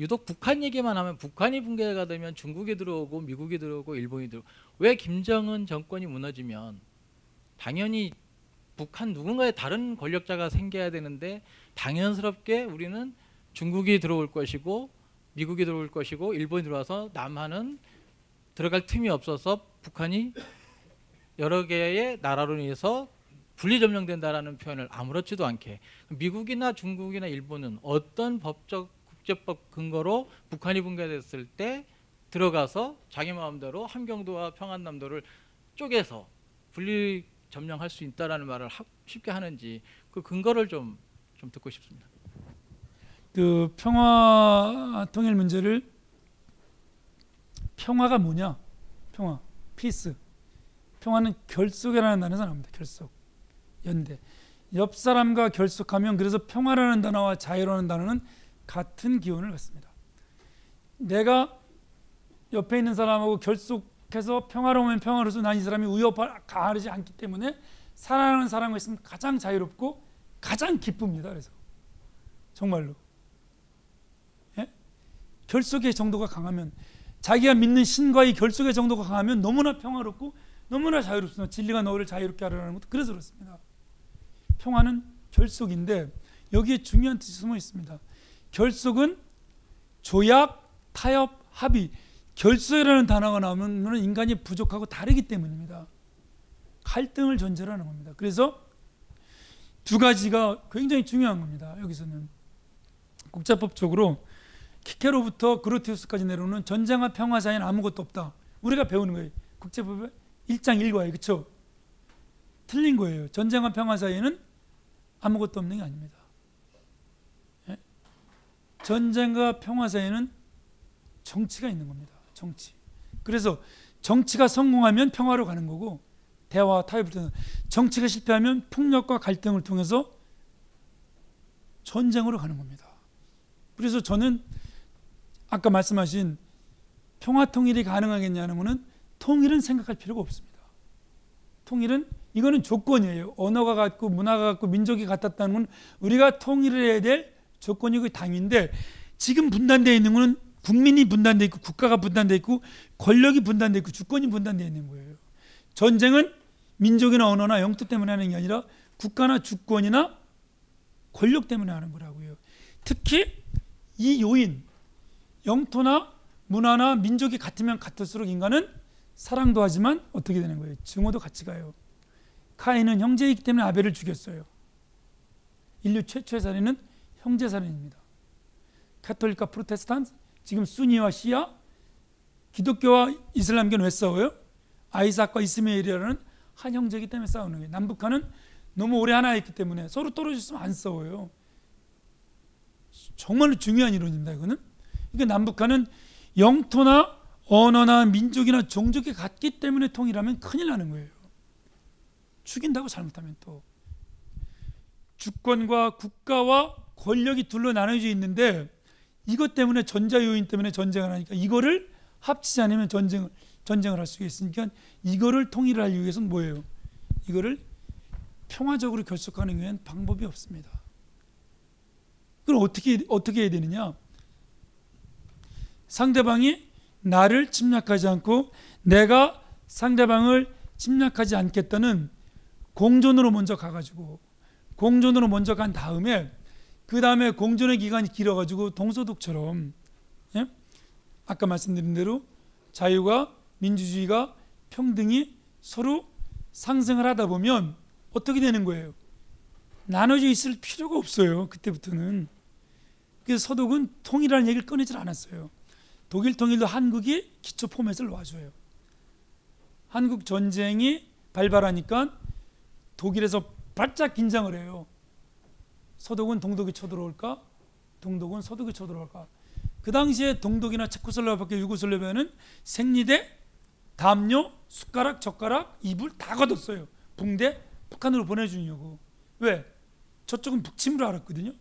S15: 유독 북한 얘기만 하면 북한이 붕괴가 되면 중국이 들어오고 미국이 들어오고 일본이 들어오고 왜 김정은 정권이 무너지면 당연히 북한 누군가의 다른 권력자가 생겨야 되는데 당연스럽게 우리는 중국이 들어올 것이고 미국이 들어올 것이고 일본이 들어와서 남한은 들어갈 틈이 없어서 북한이 여러 개의 나라로 인해서 분리 점령된다라는 표현을 아무렇지도 않게 미국이나 중국이나 일본은 어떤 법적 국제법 근거로 북한이 붕괴됐을 때 들어가서 자기 마음대로 함경도와 평안남도를 쪼개서 분리 점령할 수 있다라는 말을 하, 쉽게 하는지 그 근거를 좀 좀 듣고 싶습니다.
S5: 그 평화 통일 문제를 평화가 뭐냐? 평화, 피스. 평화는 결속이라는 단어에서 나옵니다. 결속, 연대. 옆 사람과 결속하면 그래서 평화라는 단어와 자유라는 단어는 같은 기원을 갖습니다. 내가 옆에 있는 사람하고 결속 해서 평화로우면 평화로서 난 이 사람이 위협하지 않기 때문에 사랑하는 사람과 있으면 가장 자유롭고 가장 기쁩니다. 그래서 정말로 예? 결속의 정도가 강하면 자기가 믿는 신과의 결속의 정도가 강하면 너무나 평화롭고 너무나 자유롭습니다. 진리가 너를 자유롭게 하라는 것도 그래서 그렇습니다. 평화는 결속인데 여기에 중요한 뜻이 숨어 있습니다. 결속은 조약, 타협, 합의. 결속이라는 단어가 나오면 인간이 부족하고 다르기 때문입니다. 갈등을 전제로 하는 겁니다. 그래서 두 가지가 굉장히 중요한 겁니다. 여기서는 국제법적으로 키케로부터 그로티우스까지 내려오는 전쟁과 평화 사이는 아무것도 없다. 우리가 배우는 거예요. 국제법의 1장 1과에 그렇죠? 틀린 거예요. 전쟁과 평화 사이에는 아무것도 없는 게 아닙니다. 예? 전쟁과 평화 사이에는 정치가 있는 겁니다. 정치. 그래서 정치가 성공하면 평화로 가는 거고 대화와 타협을 통해서 정치가 실패하면 폭력과 갈등을 통해서 전쟁으로 가는 겁니다. 그래서 저는 아까 말씀하신 평화 통일이 가능하겠냐는 것은 통일은 생각할 필요가 없습니다. 통일은 이거는 조건이에요. 언어가 같고 문화가 같고 민족이 같았다는 건 우리가 통일을 해야 될 조건이고 당인데 지금 분단되어 있는 것은 국민이 분단되어 있고 국가가 분단되어 있고 권력이 분단되어 있고 주권이 분단되어 있는 거예요. 전쟁은 민족이나 언어나 영토 때문에 하는 게 아니라 국가나 주권이나 권력 때문에 하는 거라고요. 특히 이 요인, 영토나 문화나 민족이 같으면 같을수록 인간은 사랑도 하지만 어떻게 되는 거예요? 증오도 같이 가요. 카인은 형제이기 때문에 아벨을 죽였어요. 인류 최초의 살인은 형제 살인입니다. 카톨릭과 프로테스탄트, 지금 순위와 시아, 기독교와 이슬람교는 왜 싸워요? 아이삭과 이스마엘이라는 한 형제이기 때문에 싸우는 거예요. 남북한은 너무 오래 하나 있기 때문에 서로 떨어졌으면 안 싸워요. 정말로 중요한 이론입니다. 이거는. 그러니까 남북한은 영토나 언어나 민족이나 종족이 같기 때문에 통일하면 큰일 나는 거예요. 죽인다고 잘못하면 또 주권과 국가와 권력이 둘로 나눠져 있는데 이것 때문에 전자 요인 때문에 전쟁을 하니까 이거를 합치지 않으면 전쟁을 전쟁을 할 수가 있으니까 이거를 통일하기 위해서는 뭐예요? 이거를 평화적으로 결속하는 위한 방법이 없습니다. 그럼 어떻게 어떻게 해야 되느냐? 상대방이 나를 침략하지 않고 내가 상대방을 침략하지 않겠다는 공존으로 먼저 가가지고 공존으로 먼저 간 다음에 그 다음에 공존의 기간이 길어가지고 동서독처럼 예? 아까 말씀드린 대로 자유가 민주주의가 평등이 서로 상승을 하다 보면 어떻게 되는 거예요? 나눠져 있을 필요가 없어요. 그때부터는. 그래서 서독은 통일이라는 얘기를 꺼내질 않았어요. 독일 통일도 한국이 기초 포맷을 놔줘요. 한국 전쟁이 발발하니까 독일에서 바짝 긴장을 해요. 서독은 동독이 쳐들어올까? 동독은 서독이 쳐들어올까? 그 당시에 동독이나 체코슬로바키아 유고슬라비아는 생리대, 담요, 숟가락, 젓가락, 이불 다 걷었어요. 붕대 북한으로 보내주려고. 왜? 저쪽은 북침으로 알았거든요.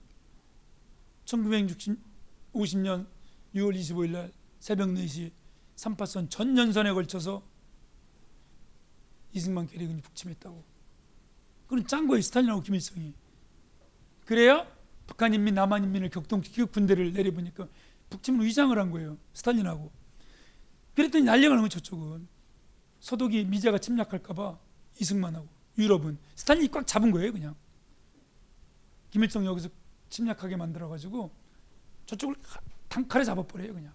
S5: 1950년 6월 25일 날 새벽 4시 38선 전 연선에 걸쳐서 이승만 계략은 북침했다고. 짠 거예요. 스탈린하고 김일성이. 그래야 북한 인민, 남한 인민을 격동시키고 군대를 내려보니까 북침을 위장을 한 거예요. 스탈린하고. 그랬더니 나는 거예요. 저쪽은. 서독이 미제가 침략할까봐 이승만하고 유럽은 스탈린이 꽉 잡은 거예요. 그냥. 김일성 여기서 침략하게 만들어가지고 저쪽을 단칼에 잡아버려요. 그냥.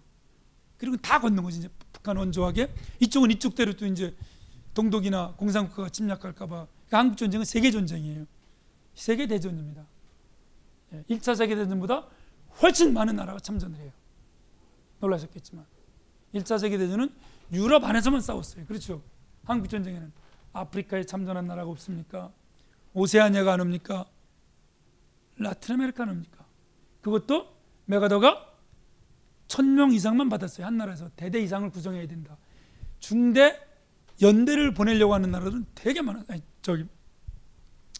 S5: 그리고 다 걷는 거지. 이제 북한 원조하게. 이쪽은 이쪽대로 또 이제 동독이나 공산국가가 침략할까봐. 그러니까 한국 전쟁은 세계 전쟁이에요. 세계 대전입니다. 1차 세계 대전보다 훨씬 많은 나라가 참전을 해요. 놀라셨겠지만 1차 세계 대전은 유럽 안에서만 싸웠어요. 그렇죠? 한국 전쟁에는 아프리카에 참전한 나라가 없습니까? 오세아니아가 안 옵니까? 라틴 아메리카 안 옵니까? 그것도 맥아더가 천 명 이상만 받았어요. 한 나라에서 대대 이상을 구성해야 된다. 중대 연대를 보내려고 하는 나라들은 되게 많아. 아니, 저기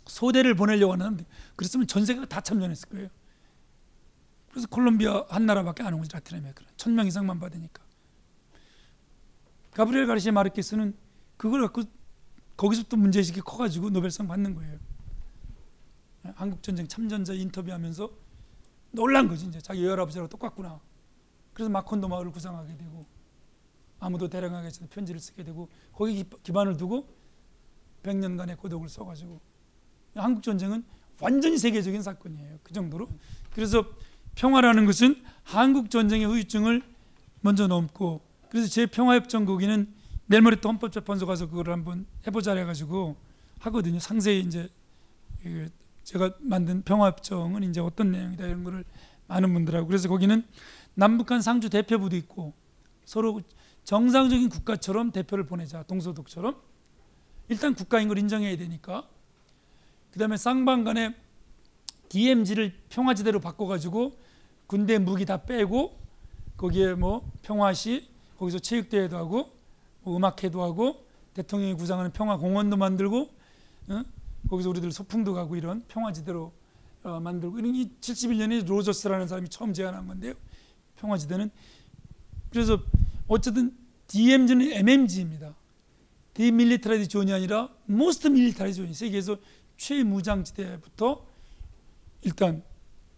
S5: 소대를 보내려고 하는 그랬으면 전 세계가 다 참전했을 거예요. 그래서 콜롬비아 한 나라밖에 안 오고 라틴 아메리카 천명 이상만 받으니까. 가브리엘 가르시아 마르케스는 그걸 갖고 거기서부터 문제의식이 커가지고 노벨상 받는 거예요. 한국 전쟁 참전자 인터뷰하면서 놀란 거지 이제 자기 외할아버지랑 똑같구나. 그래서 마콘도 마을을 구상하게 되고 아무도 대령하게 편지를 쓰게 되고 거기 기반을 두고 100년간의 고독을 써가지고 한국 전쟁은 완전히 세계적인 사건이에요. 그 정도로. 그래서 평화라는 것은 한국 전쟁의 후유증을 먼저 넘고 그래서 제 평화협정 거기는 내일 모레 또 헌법재판소 가서 그걸 한번 해보자 해가지고 하거든요. 상세히 이제 제가 만든 평화협정은 이제 어떤 내용이다 이런 거를 많은 분들하고 그래서 거기는 남북한 상주 대표부도 있고 서로 정상적인 국가처럼 대표를 보내자 동서독처럼 일단 국가인 걸 인정해야 되니까 그다음에 쌍방 간에 DMZ를 평화지대로 바꿔가지고 군대 무기 다 빼고 거기에 뭐 평화시 거기서 체육대회도 하고 뭐 음악회도 하고 대통령이 구상하는 평화공원도 만들고 어? 거기서 우리들 소풍도 가고 이런 평화지대로 어, 만들고 이런 게 71년에 로저스라는 사람이 처음 제안한 건데요. 평화지대는 그래서 어쨌든 DMZ는 MMG입니다. 디밀리터라이즈 존이 아니라 most militarized zone이 세계에서 최무장지대부터 일단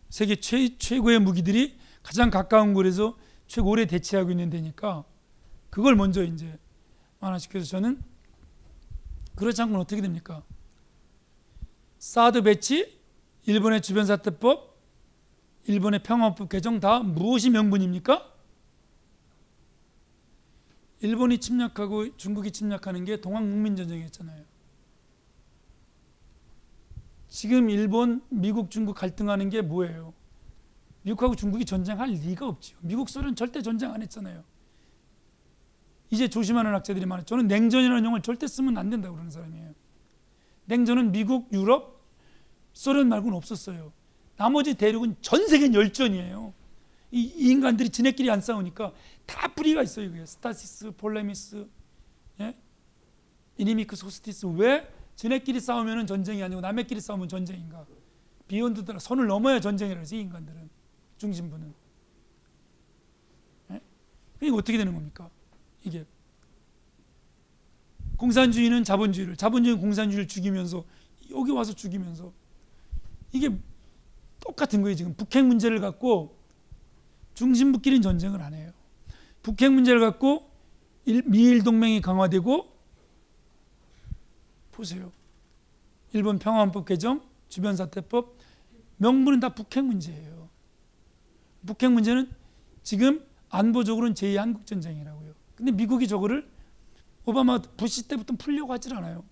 S5: 세계 최, 최고의 무기들이 가장 가까운 곳에서 최고 오래 대치하고 있는 데니까 그걸 먼저 이제 완화시켜서 저는 그렇지 않고는 어떻게 됩니까? 사드 배치, 일본의 주변 사태법, 일본의 평화법 개정 다 무엇이 명분입니까? 일본이 침략하고 중국이 침략하는 게 동학농민전쟁이었잖아요. 지금 일본, 미국, 중국 갈등하는 게 뭐예요? 미국하고 중국이 전쟁할 리가 없죠. 미국, 소련 절대 전쟁 안 했잖아요. 이제 조심하는 학자들이 많아요. 저는 냉전이라는 용어를 절대 쓰면 안 된다고 그러는 사람이에요. 냉전은 미국, 유럽, 소련 말고는 없었어요. 나머지 대륙은 전 세계 열전이에요. 이, 이, 인간들이 지네끼리 안 싸우니까 다 뿌리가 있어요. 그게. στάσις, πόλεμος, 예? 이니미크, 소스티스 왜 지네끼리 싸우면 전쟁이 아니고 남의끼리 싸우면 전쟁인가? 비욘드더라 선을 넘어야 전쟁이라서 이 인간들은 중심부는. 예? 이게 어떻게 되는 겁니까? 이게 공산주의는 자본주의를, 자본주의는 공산주의를 죽이면서 여기 와서 죽이면서 이게 똑같은 거예요. 지금 북핵 문제를 갖고 중심부끼리는 전쟁을 안 해요. 북핵 문제를 갖고 미일 동맹이 강화되고 보세요. 일본 평화헌법 개정, 주변사태법 명분은 다 북핵 문제예요. 북핵 문제는 지금 안보적으로는 제2 한국 전쟁이라고요. 근데 미국이 저거를 오바마 부시 때부터 풀려고 하질 않아요.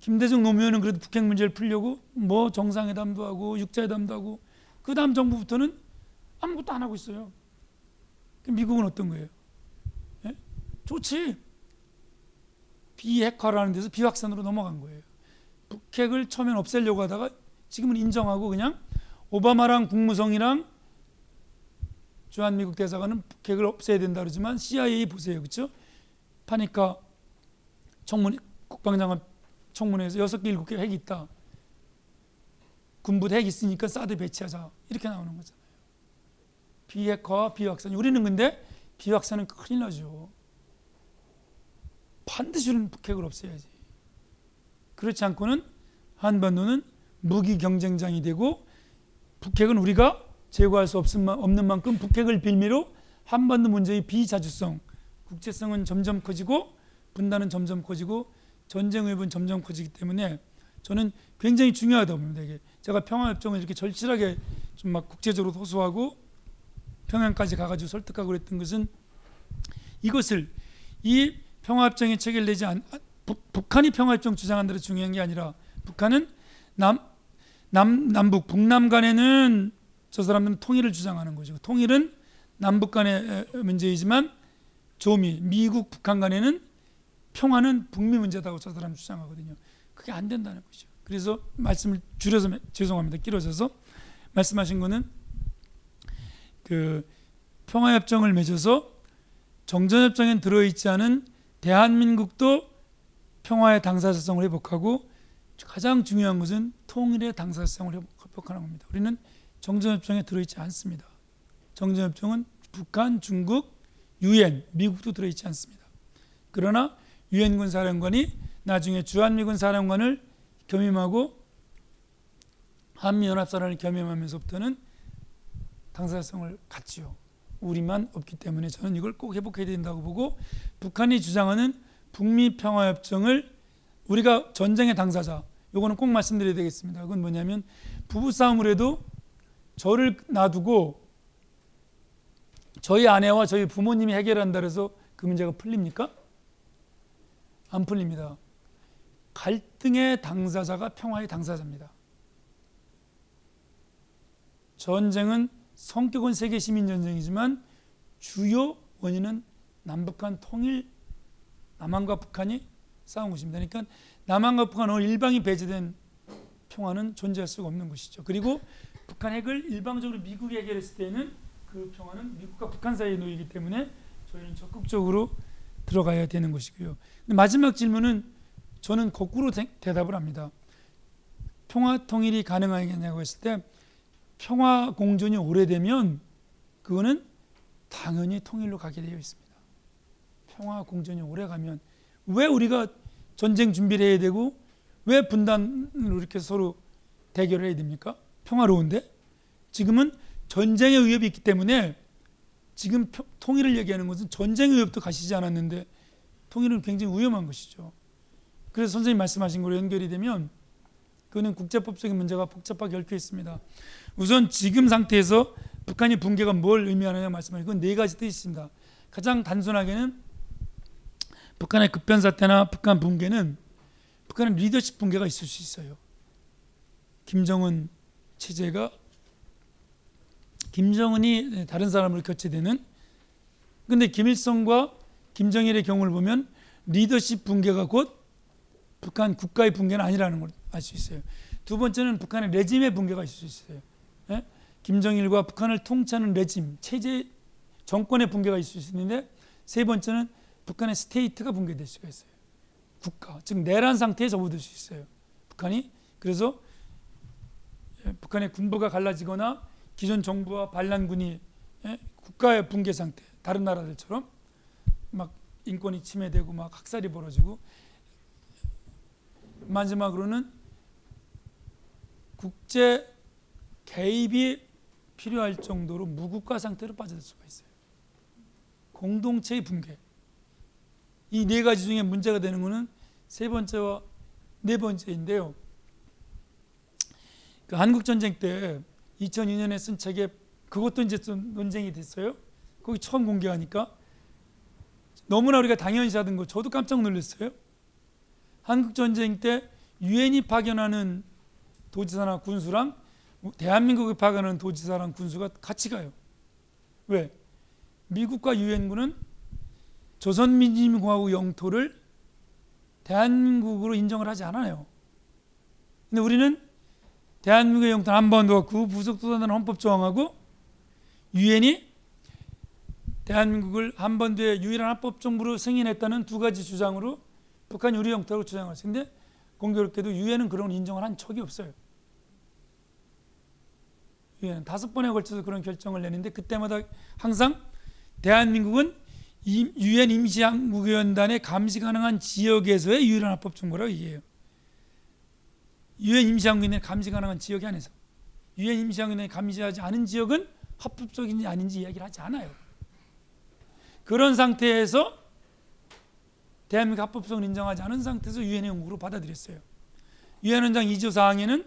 S5: 김대중 노무현은 그래도 북핵 문제를 풀려고 뭐 정상회담도 하고 육자회담도 하고 그 다음 정부부터는 아무것도 안 하고 있어요. 미국은 어떤 거예요? 예? 좋지. 비핵화라는 데서 비확산으로 넘어간 거예요. 북핵을 처음엔 없애려고 하다가 지금은 인정하고 그냥 오바마랑 국무성이랑 주한미국 대사관은 북핵을 없애야 된다 그러지만 CIA 보세요. 그렇죠? 파니까 청문 국방장관 청문회에서 여섯 개 일곱 개 핵이 있다. 군부대 핵 있으니까 사드 배치하자. 이렇게 나오는 거잖아요. 비핵화와 비확산. 우리는 근데 비확산은 큰일 나죠. 반드시 우리는 북핵을 없애야지. 그렇지 않고는 한반도는 무기 경쟁장이 되고 북핵은 우리가 제거할 수 없는 만큼 북핵을 빌미로 한반도 문제의 비자주성, 국제성은 점점 커지고 분단은 점점 커지고 전쟁 위협은 점점 커지기 때문에 저는 굉장히 중요하다고 봅니다. 이게 제가 평화협정을 이렇게 절실하게 좀 막 국제적으로 호소하고 평양까지 가가지고 설득하고 그랬던 것은 이것을 이 평화협정에 체결되지 않 북, 북한이 평화협정 주장한 대로 중요한 게 아니라 북한은 남, 남 남북 북남 간에는 저 사람들은 통일을 주장하는 거죠. 통일은 남북 간의 문제이지만 조미 미국 북한 간에는 평화는 북미 문제다고 저 사람 주장하거든요. 그게 안 된다는 거죠. 그래서 말씀을 줄여서 죄송합니다. 길어져서 말씀하신 거는 그 평화협정을 맺어서 정전협정에 들어있지 않은 대한민국도 평화의 당사자성을 회복하고 가장 중요한 것은 통일의 당사자성을 회복하는 겁니다. 우리는 정전협정에 들어있지 않습니다. 정전협정은 북한, 중국, 유엔, 미국도 들어있지 않습니다. 그러나 유엔군 사령관이 나중에 주한미군 사령관을 겸임하고 한미연합사를 겸임하면서부터는 당사자성을 갖지요. 우리만 없기 때문에 저는 이걸 꼭 회복해야 된다고 보고 북한이 주장하는 북미 평화 협정을 우리가 전쟁의 당사자 요거는 꼭 말씀드려야 되겠습니다. 그건 뭐냐면 부부 싸움을 해도 저를 놔두고 저희 아내와 저희 부모님이 해결한다 그래서 그 문제가 풀립니까? 안 풀립니다. 갈등의 당사자가 평화의 당사자입니다. 전쟁은 성격은 세계 시민 전쟁이지만 주요 원인은 남북한 통일 남한과 북한이 싸운 것입니다. 그러니까 남한과 북한 어 일방이 배제된 평화는 존재할 수가 없는 것이죠. 그리고 북한 핵을 일방적으로 미국이 해결했을 때는 그 평화는 미국과 북한 사이에 놓이기 때문에 저희는 적극적으로 들어가야 되는 것이고요. 마지막 질문은 저는 거꾸로 대, 답을 합니다. 평화 통일이 가능하겠냐고 했을 때 평화 공존이 오래되면 그거는 당연히 통일로 가게 되어 있습니다. 평화 공존이 오래 가면 왜 우리가 전쟁 준비를 해야 되고 왜 분단으로 이렇게 서로 대결을 해야 됩니까? 평화로운데 지금은 전쟁의 위협이 있기 때문에 지금 통일을 얘기하는 것은 전쟁의 위협도 가시지 않았는데 통일은 굉장히 위험한 것이죠. 그래서 선생님 말씀하신 거로 연결이 되면 그는 국제법적인 문제가 복잡하게 얽혀 있습니다. 우선 지금 상태에서 북한이 붕괴가 뭘 의미하느냐 말씀하신 그건 네 가지 뜻이 있습니다. 가장 단순하게는 북한의 급변 사태나 북한 붕괴는 북한의 리더십 붕괴가 있을 수 있어요. 김정은 체제가 김정은이 다른 사람을 교체되는 근데 김일성과 김정일의 경우를 보면 리더십 붕괴가 곧 북한 국가의 붕괴는 아니라는 걸 알 수 있어요. 두 번째는 북한의 regime의 붕괴가 있을 수 있어요. 예? 김정일과 북한을 통치하는 regime, 체제, 정권의 붕괴가 있을 수 있는데 세 번째는 북한의 state가 붕괴될 수가 있어요. 국가, 즉 내란 상태에 접어들 수 있어요. 북한이 그래서 예, 북한의 군부가 갈라지거나 기존 정부와 반란군이 예? 국가의 붕괴 상태, 다른 나라들처럼 막 인권이 침해되고 막 학살이 벌어지고 마지막으로는 국제 개입이 필요할 정도로 무국가 상태로 빠져들 수가 있어요. 공동체의 붕괴. 이 네 가지 중에 문제가 되는 것은 세 번째와 네 번째인데요. 그 한국 전쟁 때 2002년에 쓴 책에 그것도 이제 좀 논쟁이 됐어요. 거기 처음 공개하니까 너무나 우리가 당연시하던 거 저도 깜짝 놀랐어요. 한국 전쟁 때 유엔이 파견하는 도지사나 군수랑 대한민국이 파견하는 도지사랑 군수가 같이 가요. 왜? 미국과 유엔군은 조선민주공화국 영토를 대한민국으로 인정을 하지 않아요. 근데 우리는 대한민국의 영토 한반도와 그 부속도단한 헌법 조항하고 유엔이 대한민국을 한반도의 유일한 합법 정부로 승인했다는 두 가지 주장으로 북한이 우리 영토라고 주장을 했는데 공교롭게도 유엔은 그런 인정을 한 적이 없어요. 유엔 다섯 번에 걸쳐서 그런 결정을 내는데 그때마다 항상 대한민국은 유엔 임시항국위원단의 감시 가능한 지역에서의 유일한 합법 정부라고 얘기해요. 유엔 임시항국위원회 감시 가능한 지역이 안에서 유엔 임시항국위원회 감시하지 않은 지역은 합법적인지 아닌지 이야기를 하지 않아요. 그런 상태에서 대한민국 합법성을 인정하지 않은 상태에서 유엔 회원국으로 받아들였어요. 유엔 원장 2조 사항에는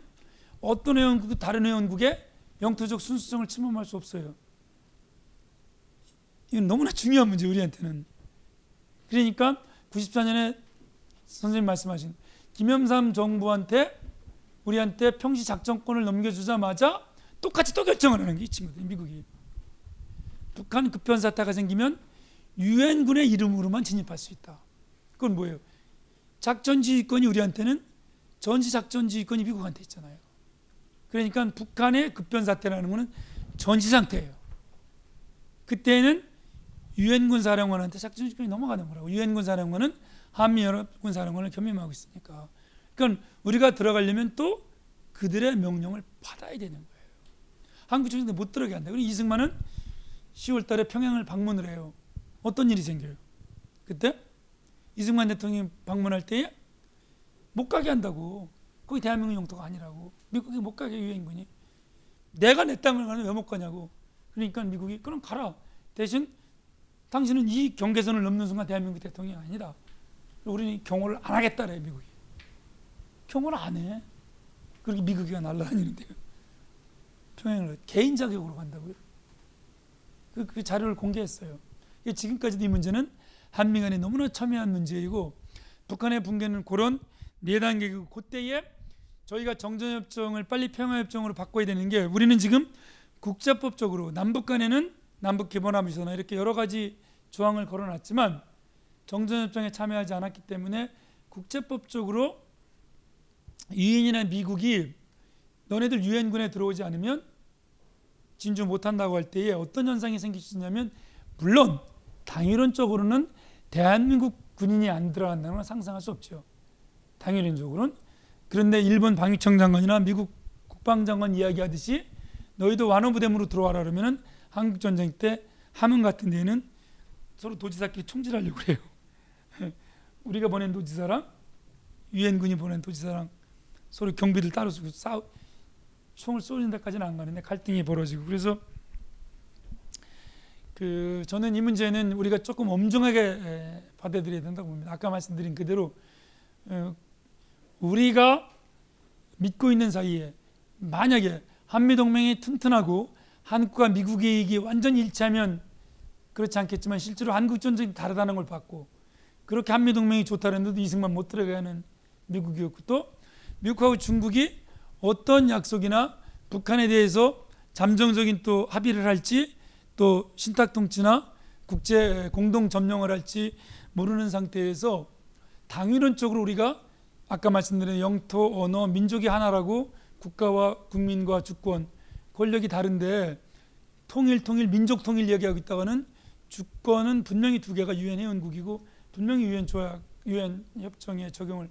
S5: 어떤 회원국도 다른 회원국의 영토적 순수성을 침범할 수 없어요. 이건 너무나 중요한 문제 우리한테는. 그러니까 94년에 선생님 말씀하신 김영삼 정부한테 우리한테 평시 작전권을 넘겨주자마자 똑같이 또 결정을 하는 게 이 친구들 미국이. 북한 급변 사태가 생기면 유엔군의 이름으로만 진입할 수 있다. 그건 뭐예요? 작전 지휘권이 우리한테는 전시 작전 지휘권이 미국한테 있잖아요. 그러니까 북한의 급변 사태라는 것은 전시 상태예요. 그때는 유엔군 사령관한테 작전 지휘권이 넘어가는 거라고. 유엔군 사령관은 한미 연합군 사령관을 겸임하고 있으니까. 그러니까 우리가 들어가려면 또 그들의 명령을 받아야 되는 거예요. 한국 정신대 못 들어가게 한다. 그리고 이승만은 10월 달에 평양을 방문을 해요. 어떤 일이 생겨요? 그때 이승만 대통령이 방문할 때에 못 가게 한다고. 거기 대한민국 영토가 아니라고. 미국이 못 가게 유엔군이. 내가 내 땅을 가는 왜 못 가냐고. 그러니까 미국이 그럼 가라. 대신 당신은 이 경계선을 넘는 순간 대한민국 대통령이 아니다. 우리는 경호를 안 하겠다래 미국이. 경호를 안 해. 그렇게 미국이가 날라다니는데요. 평양을 개인 자격으로 간다고요. 그, 그 자료를 공개했어요. 지금까지도 이 문제는 한미 간에 너무나 첨예한 문제이고 북한의 붕괴는 그런 네 단계고 그때에 저희가 정전협정을 빨리 평화협정으로 바꿔야 되는 게 우리는 지금 국제법적으로 남북 간에는 남북 기본합의서나 이렇게 여러 가지 조항을 걸어놨지만 정전협정에 참여하지 않았기 때문에 국제법적으로 유엔이나 미국이 너네들 유엔군에 들어오지 않으면 진주 못한다고 할 때에 어떤 현상이 생길 수 있냐면 물론 당위론적으로는 대한민국 군인이 안 들어간다는 건 상상할 수 없죠. 당위론적으로는 그런데 일본 방위청 장관이나 미국 국방장관 이야기하듯이 너희도 완화부대으로 들어와라 그러면은 한국 전쟁 때 함흥 같은 데는 서로 도지사끼리 총질하려고 그래요. 우리가 보낸 도지사랑 유엔군이 보낸 도지사랑 서로 경비를 따로 쓰고 싸우 총을 쏘는 데까지는 안 가는데 갈등이 벌어지고 그래서 그 저는 이 문제는 우리가 조금 엄중하게 받아들여야 된다고 봅니다. 아까 말씀드린 그대로 어, 우리가 믿고 있는 사이에 만약에 한미 동맹이 튼튼하고 한국과 미국의 이익이 완전히 일치하면 그렇지 않겠지만 실제로 한국 전쟁이 다르다는 걸 봤고 그렇게 한미 동맹이 좋다는데도 이승만 못 들어가는 미국이었고 또 미국하고 중국이 어떤 약속이나 북한에 대해서 잠정적인 또 합의를 할지 또 신탁 통치나 국제 공동 점령을 할지 모르는 상태에서 당위론적으로 우리가 아까 말씀드린 영토, 언어, 민족이 하나라고 국가와 국민과 주권, 권력이 다른데 통일, 통일, 민족 통일 얘기하고 있다가는 주권은 분명히 두 개가 유엔 회원국이고 분명히 유엔 조약, 유엔 협정에 적용을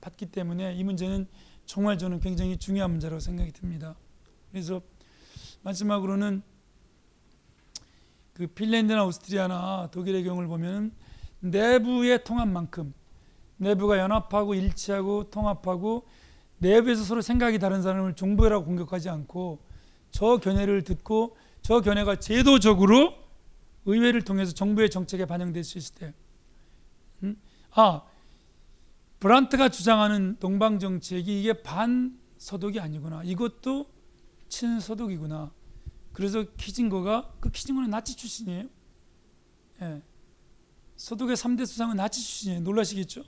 S5: 받기 때문에 이 문제는 정말 저는 굉장히 중요한 문제라고 생각이 듭니다. 그래서 마지막으로는 그 핀란드나 오스트리아나 독일의 경우를 보면 내부의 통합만큼 내부가 연합하고 일치하고 통합하고 내부에서 서로 생각이 다른 사람을 종부라고 공격하지 않고 저 견해를 듣고 저 견해가 제도적으로 의회를 통해서 정부의 정책에 반영될 수 있을 때, 음? 아 브란트가 주장하는 동방 정책이 이게 반 서독이 아니구나. 이것도 친 서독이구나. 그래서 키징거가 그 키징거는 나치 출신이에요. 예. 서독의 3대 수상은 나치 출신이에요. 놀라시겠죠?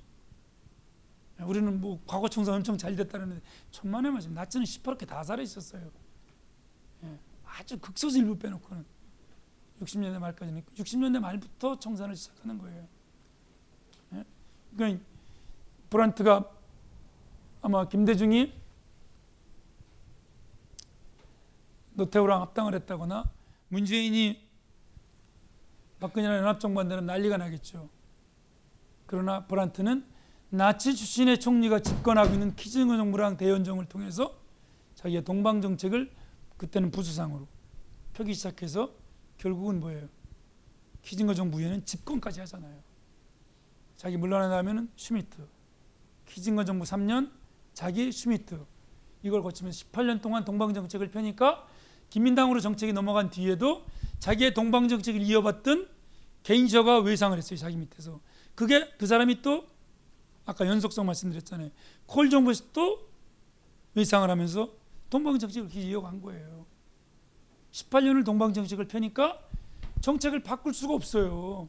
S5: 예, 우리는 뭐 과거 청산 엄청 잘 됐다는데 천만에 말씀 나치는 시퍼렇게 다 살아 있었어요. 예. 아주 극소수 일부 빼놓고는 60년대 말까지는 60년대 말부터 청산을 시작하는 거예요. 예. 그러니까 브란트가 아마 김대중이 노태우랑 합당을 했다거나 문재인이 박근혜랑 연합정부 한다는 난리가 나겠죠. 그러나 브란트는 나치 출신의 총리가 집권하고 있는 키징어 정부랑 대연정을 통해서 자기의 동방 정책을 그때는 부수상으로 펴기 시작해서 결국은 뭐예요? 키징어 정부에는 집권까지 하잖아요. 자기 물러나다면은 슈미트, 키징어 정부 3년, 자기 슈미트 이걸 거치면서 18년 동안 동방 정책을 펴니까 기민당으로 정책이 넘어간 뒤에도 자기의 동방 정책을 이어받던 겐셔가 외상을 했어요 자기 밑에서 그게 그 사람이 또 아까 연속성 말씀드렸잖아요. 콜 정부에서 또 외상을 하면서 동방 정책을 이어간 거예요. 18년을 동방 정책을 펴니까 정책을 바꿀 수가 없어요.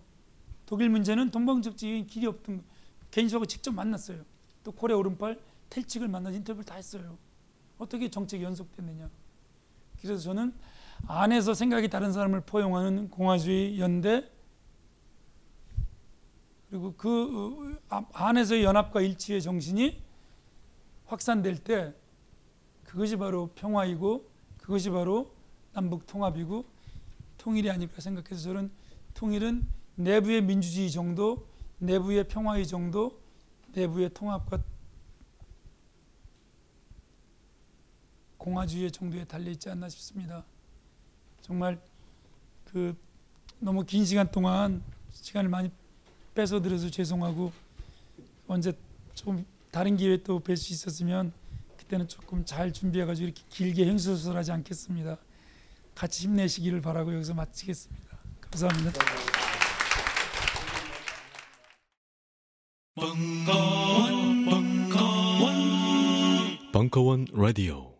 S5: 독일 문제는 동방 정책이 길이 없던 개인저가 직접 만났어요. 또 콜의 오른팔 텔칙을 만나서 인터뷰를 다 했어요. 어떻게 정책이 연속됐느냐. 그래서 저는 안에서 생각이 다른 사람을 포용하는 공화주의 연대 그리고 그 어, 안에서의 연합과 일치의 정신이 확산될 때 그것이 바로 평화이고 그것이 바로 남북 통합이고 통일이 아닐까 생각해서 저는 통일은 내부의 민주주의 정도, 내부의 평화의 정도, 내부의 통합과 공화주의 정도에 달려 있지 않나 싶습니다. 정말 그 너무 긴 시간 동안 시간을 많이 뺏어 들여서 죄송하고 언제 좀 다른 기회 또 뵐 수 있었으면 그때는 조금 잘 준비해 가지고 이렇게 길게 행수소설하지 않겠습니다. 같이 힘내시기를 바라고 여기서 마치겠습니다. 감사합니다.
S16: 벙커원, 벙커원, 벙커원 라디오.